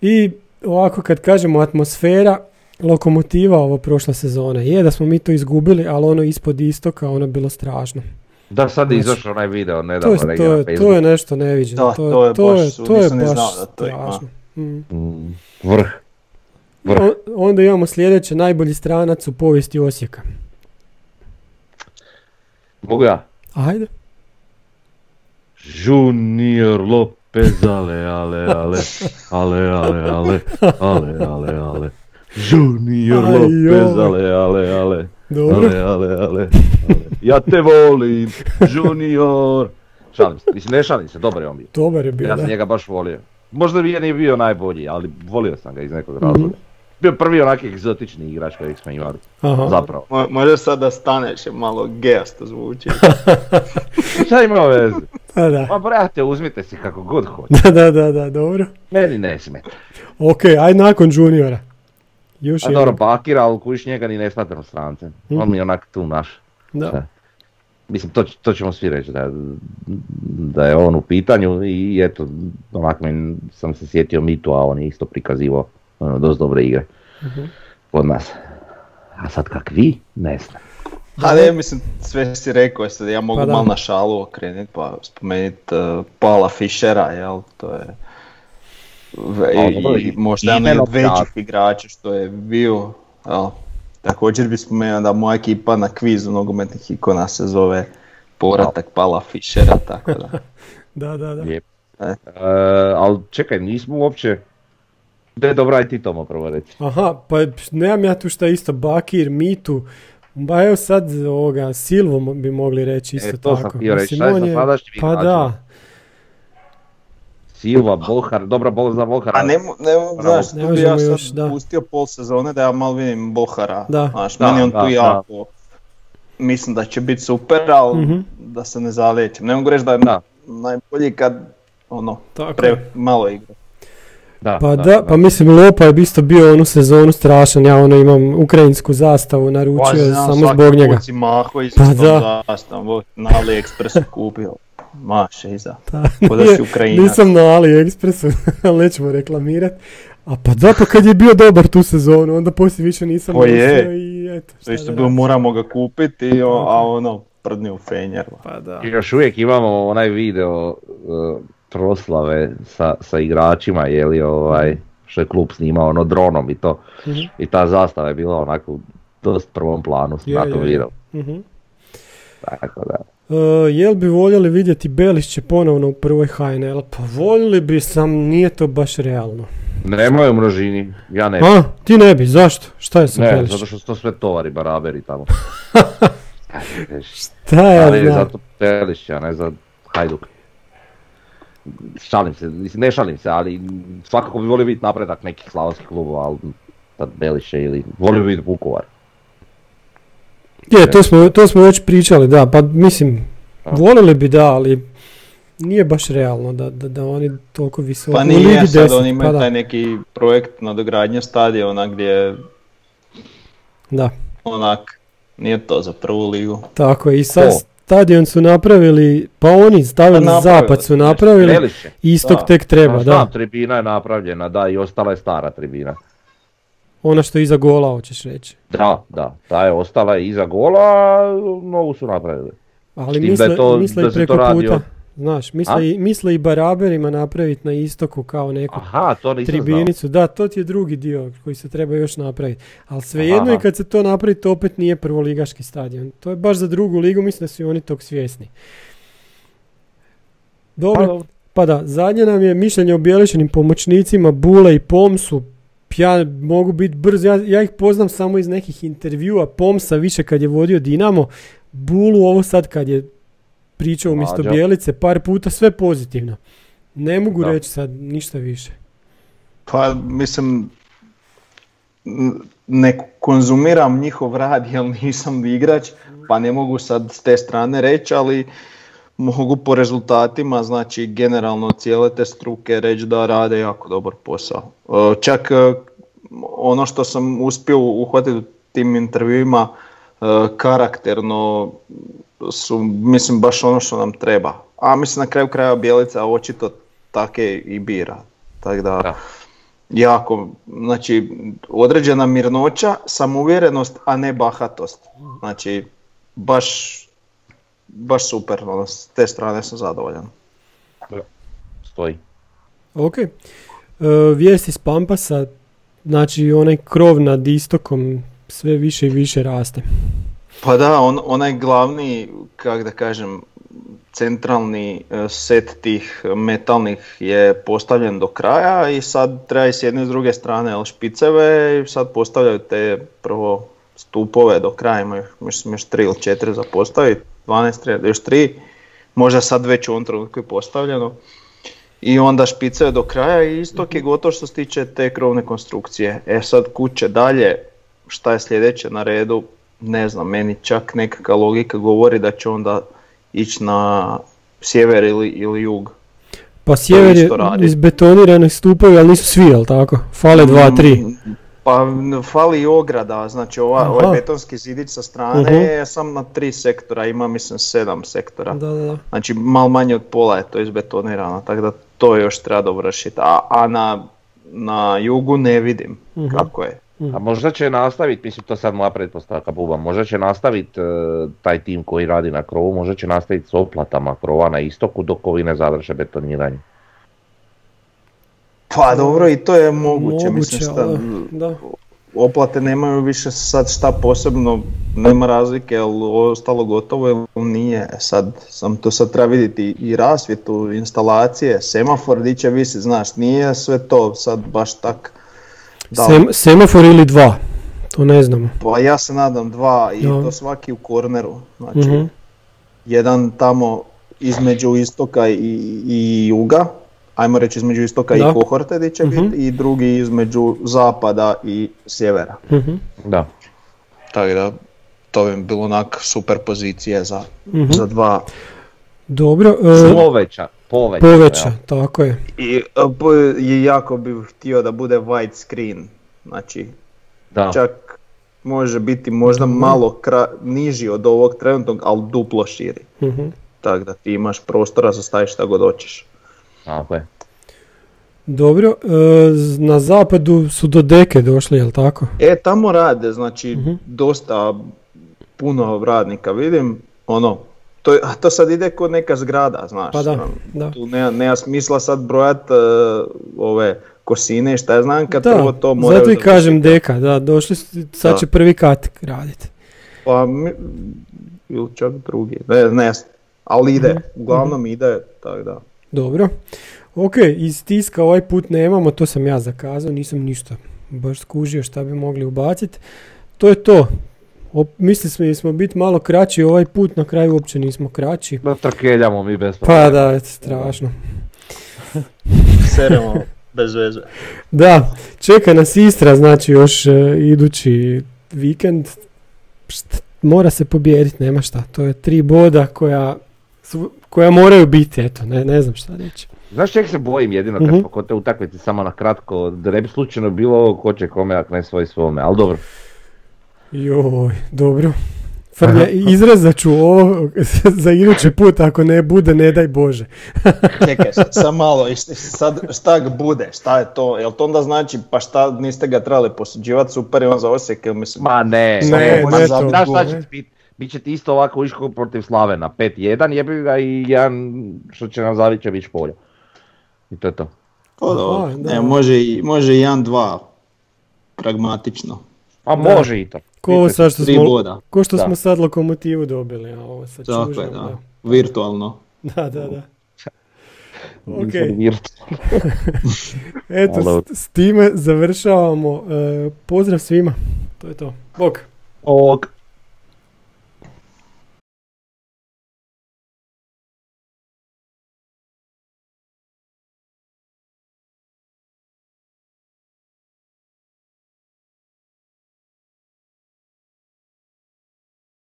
I ovako kad kažemo atmosfera, lokomotiva ovo prošla sezona. Je da smo mi to izgubili, ali ono ispod istoka, ono je bilo strašno. Da, sad je Znači, izašao onaj video To nedavno je, negdje to na je, to je nešto neviđeno. Da, to, to je to baš je, to je baš znao da to ima. strašno. Mm. Mm, Vrh. Vrh. O- onda imamo sljedeće, najbolji stranac u povijesti Osijeka. Mogu ja? Ajde. Junior Lopez, ale, ale, ale, ale, ale, ale, ale, ale, ale. Junior Aj, Lopez, ale, ale, ale, Dobro. ale, ale, ale, ale. Ja te volim, Junior. Šalim se, mislim ne šalim se, dobar je on bio. Dobar je bio, Ja sam da. njega baš volio. Možda nije nije bio najbolji, ali volio sam ga iz nekog Mhm. razloga. Bio prvi onaki egzotični igrač kojeg smo imali, Aha. zapravo. Mo- Može sad da staneš, je malo gejasto zvuči. Šta ima veze? Da, da. Ma brate, uzmite si kako god hoće. Da, da, da, da, dobro. Meni ne smeta. Ok, ajde nakon juniora. Još A jedan. dobro, Bakira, ali kuš njega ni ne smatram strancem. Mhm. On mi je onak tu naš. Da. Mislim, to, to ćemo svi reći da, da je on u pitanju i eto, onak mi sam se sjetio Mitu, a on je isto prikazivao ono, dosta dobre igre Mhm. kod nas. A sad kakvi, ne znam. A ne, mislim, sve si rekao, sad ja mogu Pa malo na šalu okrenut pa spomenut uh, Paula Fischera, jel, to je ve- A, i, dobro, i možda jedan od većih igrača što je bio, jel. Također bi spomenuo da moja ekipa na kvizu nogometnih ikona se zove Povratak Paula Fischera, tako da. Da, da, da. Lijep. E. E, ali čekaj, nismo uopće... Da je dobro, aj ti Tomo prvo reći. Aha, pa nemam ja tu šta isto, Bakir, Mitu, ba evo sad ovoga, Silvo bi mogli reći isto E, to sam tako. htio reći, Mislim, šta je sa Pa igračima? da, Silva, Bohar, dobra bol za Bohara. A ne, ne, znaš, Ne tu bi ja sad još, da. pustio pol sezone da ja malo vidim Bohara, Da. znaš, Da, meni on da, tu da. jako, mislim da će biti super, ali Mhm. da se ne zalijećem. Ne mogu reći da je Da. najbolji kad, ono, tako. pre malo igra. Da, Pa da, pa mislim Lopa je isto bio onu sezonu strašan, ja ono imam ukrajinsku zastavu naručio samo zbog njega. Si maho i Pa pa da. zastavom, na AliExpressu kupio. Maše iza. Pa, da si Ukrajinac. Nisam na AliExpressu, ali nećemo reklamirat. A pa da, pa kad je bio dobar tu sezonu, onda poslije više nisam Pa je. i eto. To šta isto da bilo moramo ga kupiti, a ono, prdni u fenjer. Pa da. I još uvijek imamo onaj video uh, proslave sa, sa igračima, je li ovaj, što je klub snimao ono dronom i to. Mhm. I ta zastava je bila onako u dost prvom planu Je, na tom videu. Tako da. Uh, jel bi voljeli vidjeti Belišće ponovno u prvoj HNL? Pa voljeli bi sam, nije to baš realno. Nemoj u množini, ja ne. A, ti ne bi, zašto? Šta je sa Ne, Belišćem? zato što su to sve tovari, baraberi tamo. Šta ja Ali znam? zato a ne za Hajduk. Šalim se, mislim ne šalim se, ali svakako bi volio vidjeti napredak nekih slavonskih klubova, ali sad Beliše ili volio bi vidjeti Vukovar. Je, to smo, to smo već pričali, da, pa mislim, A. volili bi da, ali nije baš realno da, da, da oni toliko visoko Pa nije, sad 10, oni imaju pa taj neki projekt nadogradnje stadiona gdje da, onak, nije to za prvu ligu. tako je. I sad? Stadion su napravili, pa oni stavili Pa napravili zapad su napravili, Beliše. istok Da. tek treba, da. znam, tribina je napravljena, da, i ostala je stara tribina. Ona što je iza gola, hoćeš reći. Da, da, ta je ostala iza gola, a novu su napravili. Ali da misle, je to- misle da i se to preko radi puta. Znaš, misle, i, misle i baraberima napraviti na istoku kao neku Aha, to nisam znao. tribinicu. Da, to ti je drugi dio koji se treba još napraviti. Ali svejedno i Aha. kad se to napravi, to opet nije prvoligaški stadion. To je baš za drugu ligu, mislim da su i oni tog svjesni. Pa, Dobro, pa da, zadnje nam je mišljenje o bijelišenim pomoćnicima Bule i Pomsu. Ja mogu biti brz, ja, ja ih poznam samo iz nekih intervjua, Pomsa više kad je vodio Dinamo, Bulu ovo sad kad je pričao umjesto Mlađo. Bijelice, par puta sve pozitivno. Ne mogu Da. reći sad ništa više. Pa mislim, ne konzumiram njihov rad jer nisam igrač, pa ne mogu sad s te strane reći, ali mogu po rezultatima, znači generalno cijele te struke reći da rade jako dobar posao. E, Čak e, ono što sam uspio uhvatiti u tim intervjuima e, karakterno su, mislim, baš ono što nam treba. A mislim na kraju krajeva Bjelica očito take i bira. Tako da, Da. jako, znači određena mirnoća, samouvjerenost, a ne bahatost. Znači, baš, baš super, ono, s te strane sam zadovoljan. Stoji. Ok. E, vijest iz Pampasa, znači onaj krov nad istokom sve više i više raste. Pa da, on, onaj glavni, kak da kažem, centralni e, set tih metalnih je postavljen do kraja i sad treba i s jedne s druge strane jel, špiceve i sad postavljaju te prvo stupove do kraja, imaju mislim još tri ili četiri za postaviti, 12 treba, još tri, možda sad već u ovom trenutku je postavljeno. I onda špicaju do kraja i istok je gotov što se tiče te krovne konstrukcije. E sad kuće dalje, šta je sljedeće na redu, ne znam, meni čak nekakva logika govori da će onda ići na sjever ili, ili jug. Pa sjever je izbetonirani stupovi, ali nisu svi, jel tako? Fale dva, tri. Mm, Pa n- fali i ograda, znači ova, ovaj betonski zidić sa strane Mhm. je sam na tri sektora, ima mislim sedam sektora. Da, da, da. Znači malo manje od pola je to izbetonirano, tako da to još treba dovršiti. A, a na, na jugu ne vidim Mhm. kako je. A možda će nastaviti, mislim to sad moja pretpostavka buba, možda će nastaviti taj tim koji radi na krovu, možda će nastaviti s oplatama krova na istoku dok ovi ne završe betoniranje. Pa dobro i to je moguće, mislim šta, ali da. oplate nemaju više sad šta posebno, nema razlike, jel ostalo gotovo ili nije. E Sad sam to sad treba vidjeti i rasvjetu, instalacije, semafor di će visit, znaš, nije sve to sad baš tak. Da, Sem- semafor ili dva, to ne znamo. pa ja se nadam dva i Da. to svaki u korneru. Znači, Mhm. jedan tamo između istoka i, i juga, ajmo reći između istoka Da. i kohorte di će Mhm. biti, i drugi između zapada i sjevera. Mhm. Da. Tako da, to bi bilo onak super pozicije za, za dva. Dobro, e, Poveća, poveća. poveća, jel? tako je. I e, po- i jako bih htio da bude white screen, znači Da. čak može biti možda malo kra- niži od ovog trenutnog, ali duplo širi. Mhm. Tako da ti imaš prostora za staviš šta god hoćeš. Tako je. Dobro, e, na zapadu su do deke došli, jel tako? E, tamo rade, znači Mhm. dosta puno radnika vidim, ono, to, to sad ide kod neka zgrada, znaš. Pa da, ono, da. Tu nema, nema smisla sad brojat e, ove kosine i šta ja znam kad Da, prvo to moraju zato i kažem deka, da, došli sad Da. će prvi kat raditi. Pa, mi, ili čak drugi, ne, ne, ali ide, Mhm, uglavnom ide, tako da. Dobro. Ok, iz tiska ovaj put nemamo, to sam ja zakazao, nisam ništa baš skužio šta bi mogli ubaciti. To je to. Op, mislili smo, smo biti malo kraći ovaj put, na kraju uopće nismo kraći. Da trkeljamo mi bez Pa da, eto, strašno. Seremo bez veze. Da, čeka nas Istra, znači još e, idući vikend. Št- mora se pobijediti, nema šta. To je tri boda koja, su- koja moraju biti, eto, ne, ne znam šta reći. Znaš čeg se bojim jedino kad smo kod te utakmice samo na kratko, da ne bi slučajno bilo ko će kome ako ne svoj svome, ali dobro. Joj, dobro. Frlja, izrezat ću ovo za idući put, ako ne bude, ne daj Bože. Čekaj, sad, malo, sad šta ga bude, šta je to, jel to onda znači pa šta niste ga trebali posuđivati, super je on za Osijek, jel mislim, Ma ne, Ne, ma ne to. znaš šta će ti bit? bit će ti isto ovako iško protiv Slavena, 5-1 jebi ga i jedan što će nam Zaviće biti polja. I to je to. Pa da. ne, može i, može i 1-2, pragmatično. A Da. može i to. Ko ovo sad što smo, boda, ko što Da. smo sad lokomotivu dobili, a ovo sad tako je, da. Virtualno. Da, da, da. Ok, eto, s, s time završavamo. E, pozdrav svima. To je to. Bog. Ovog.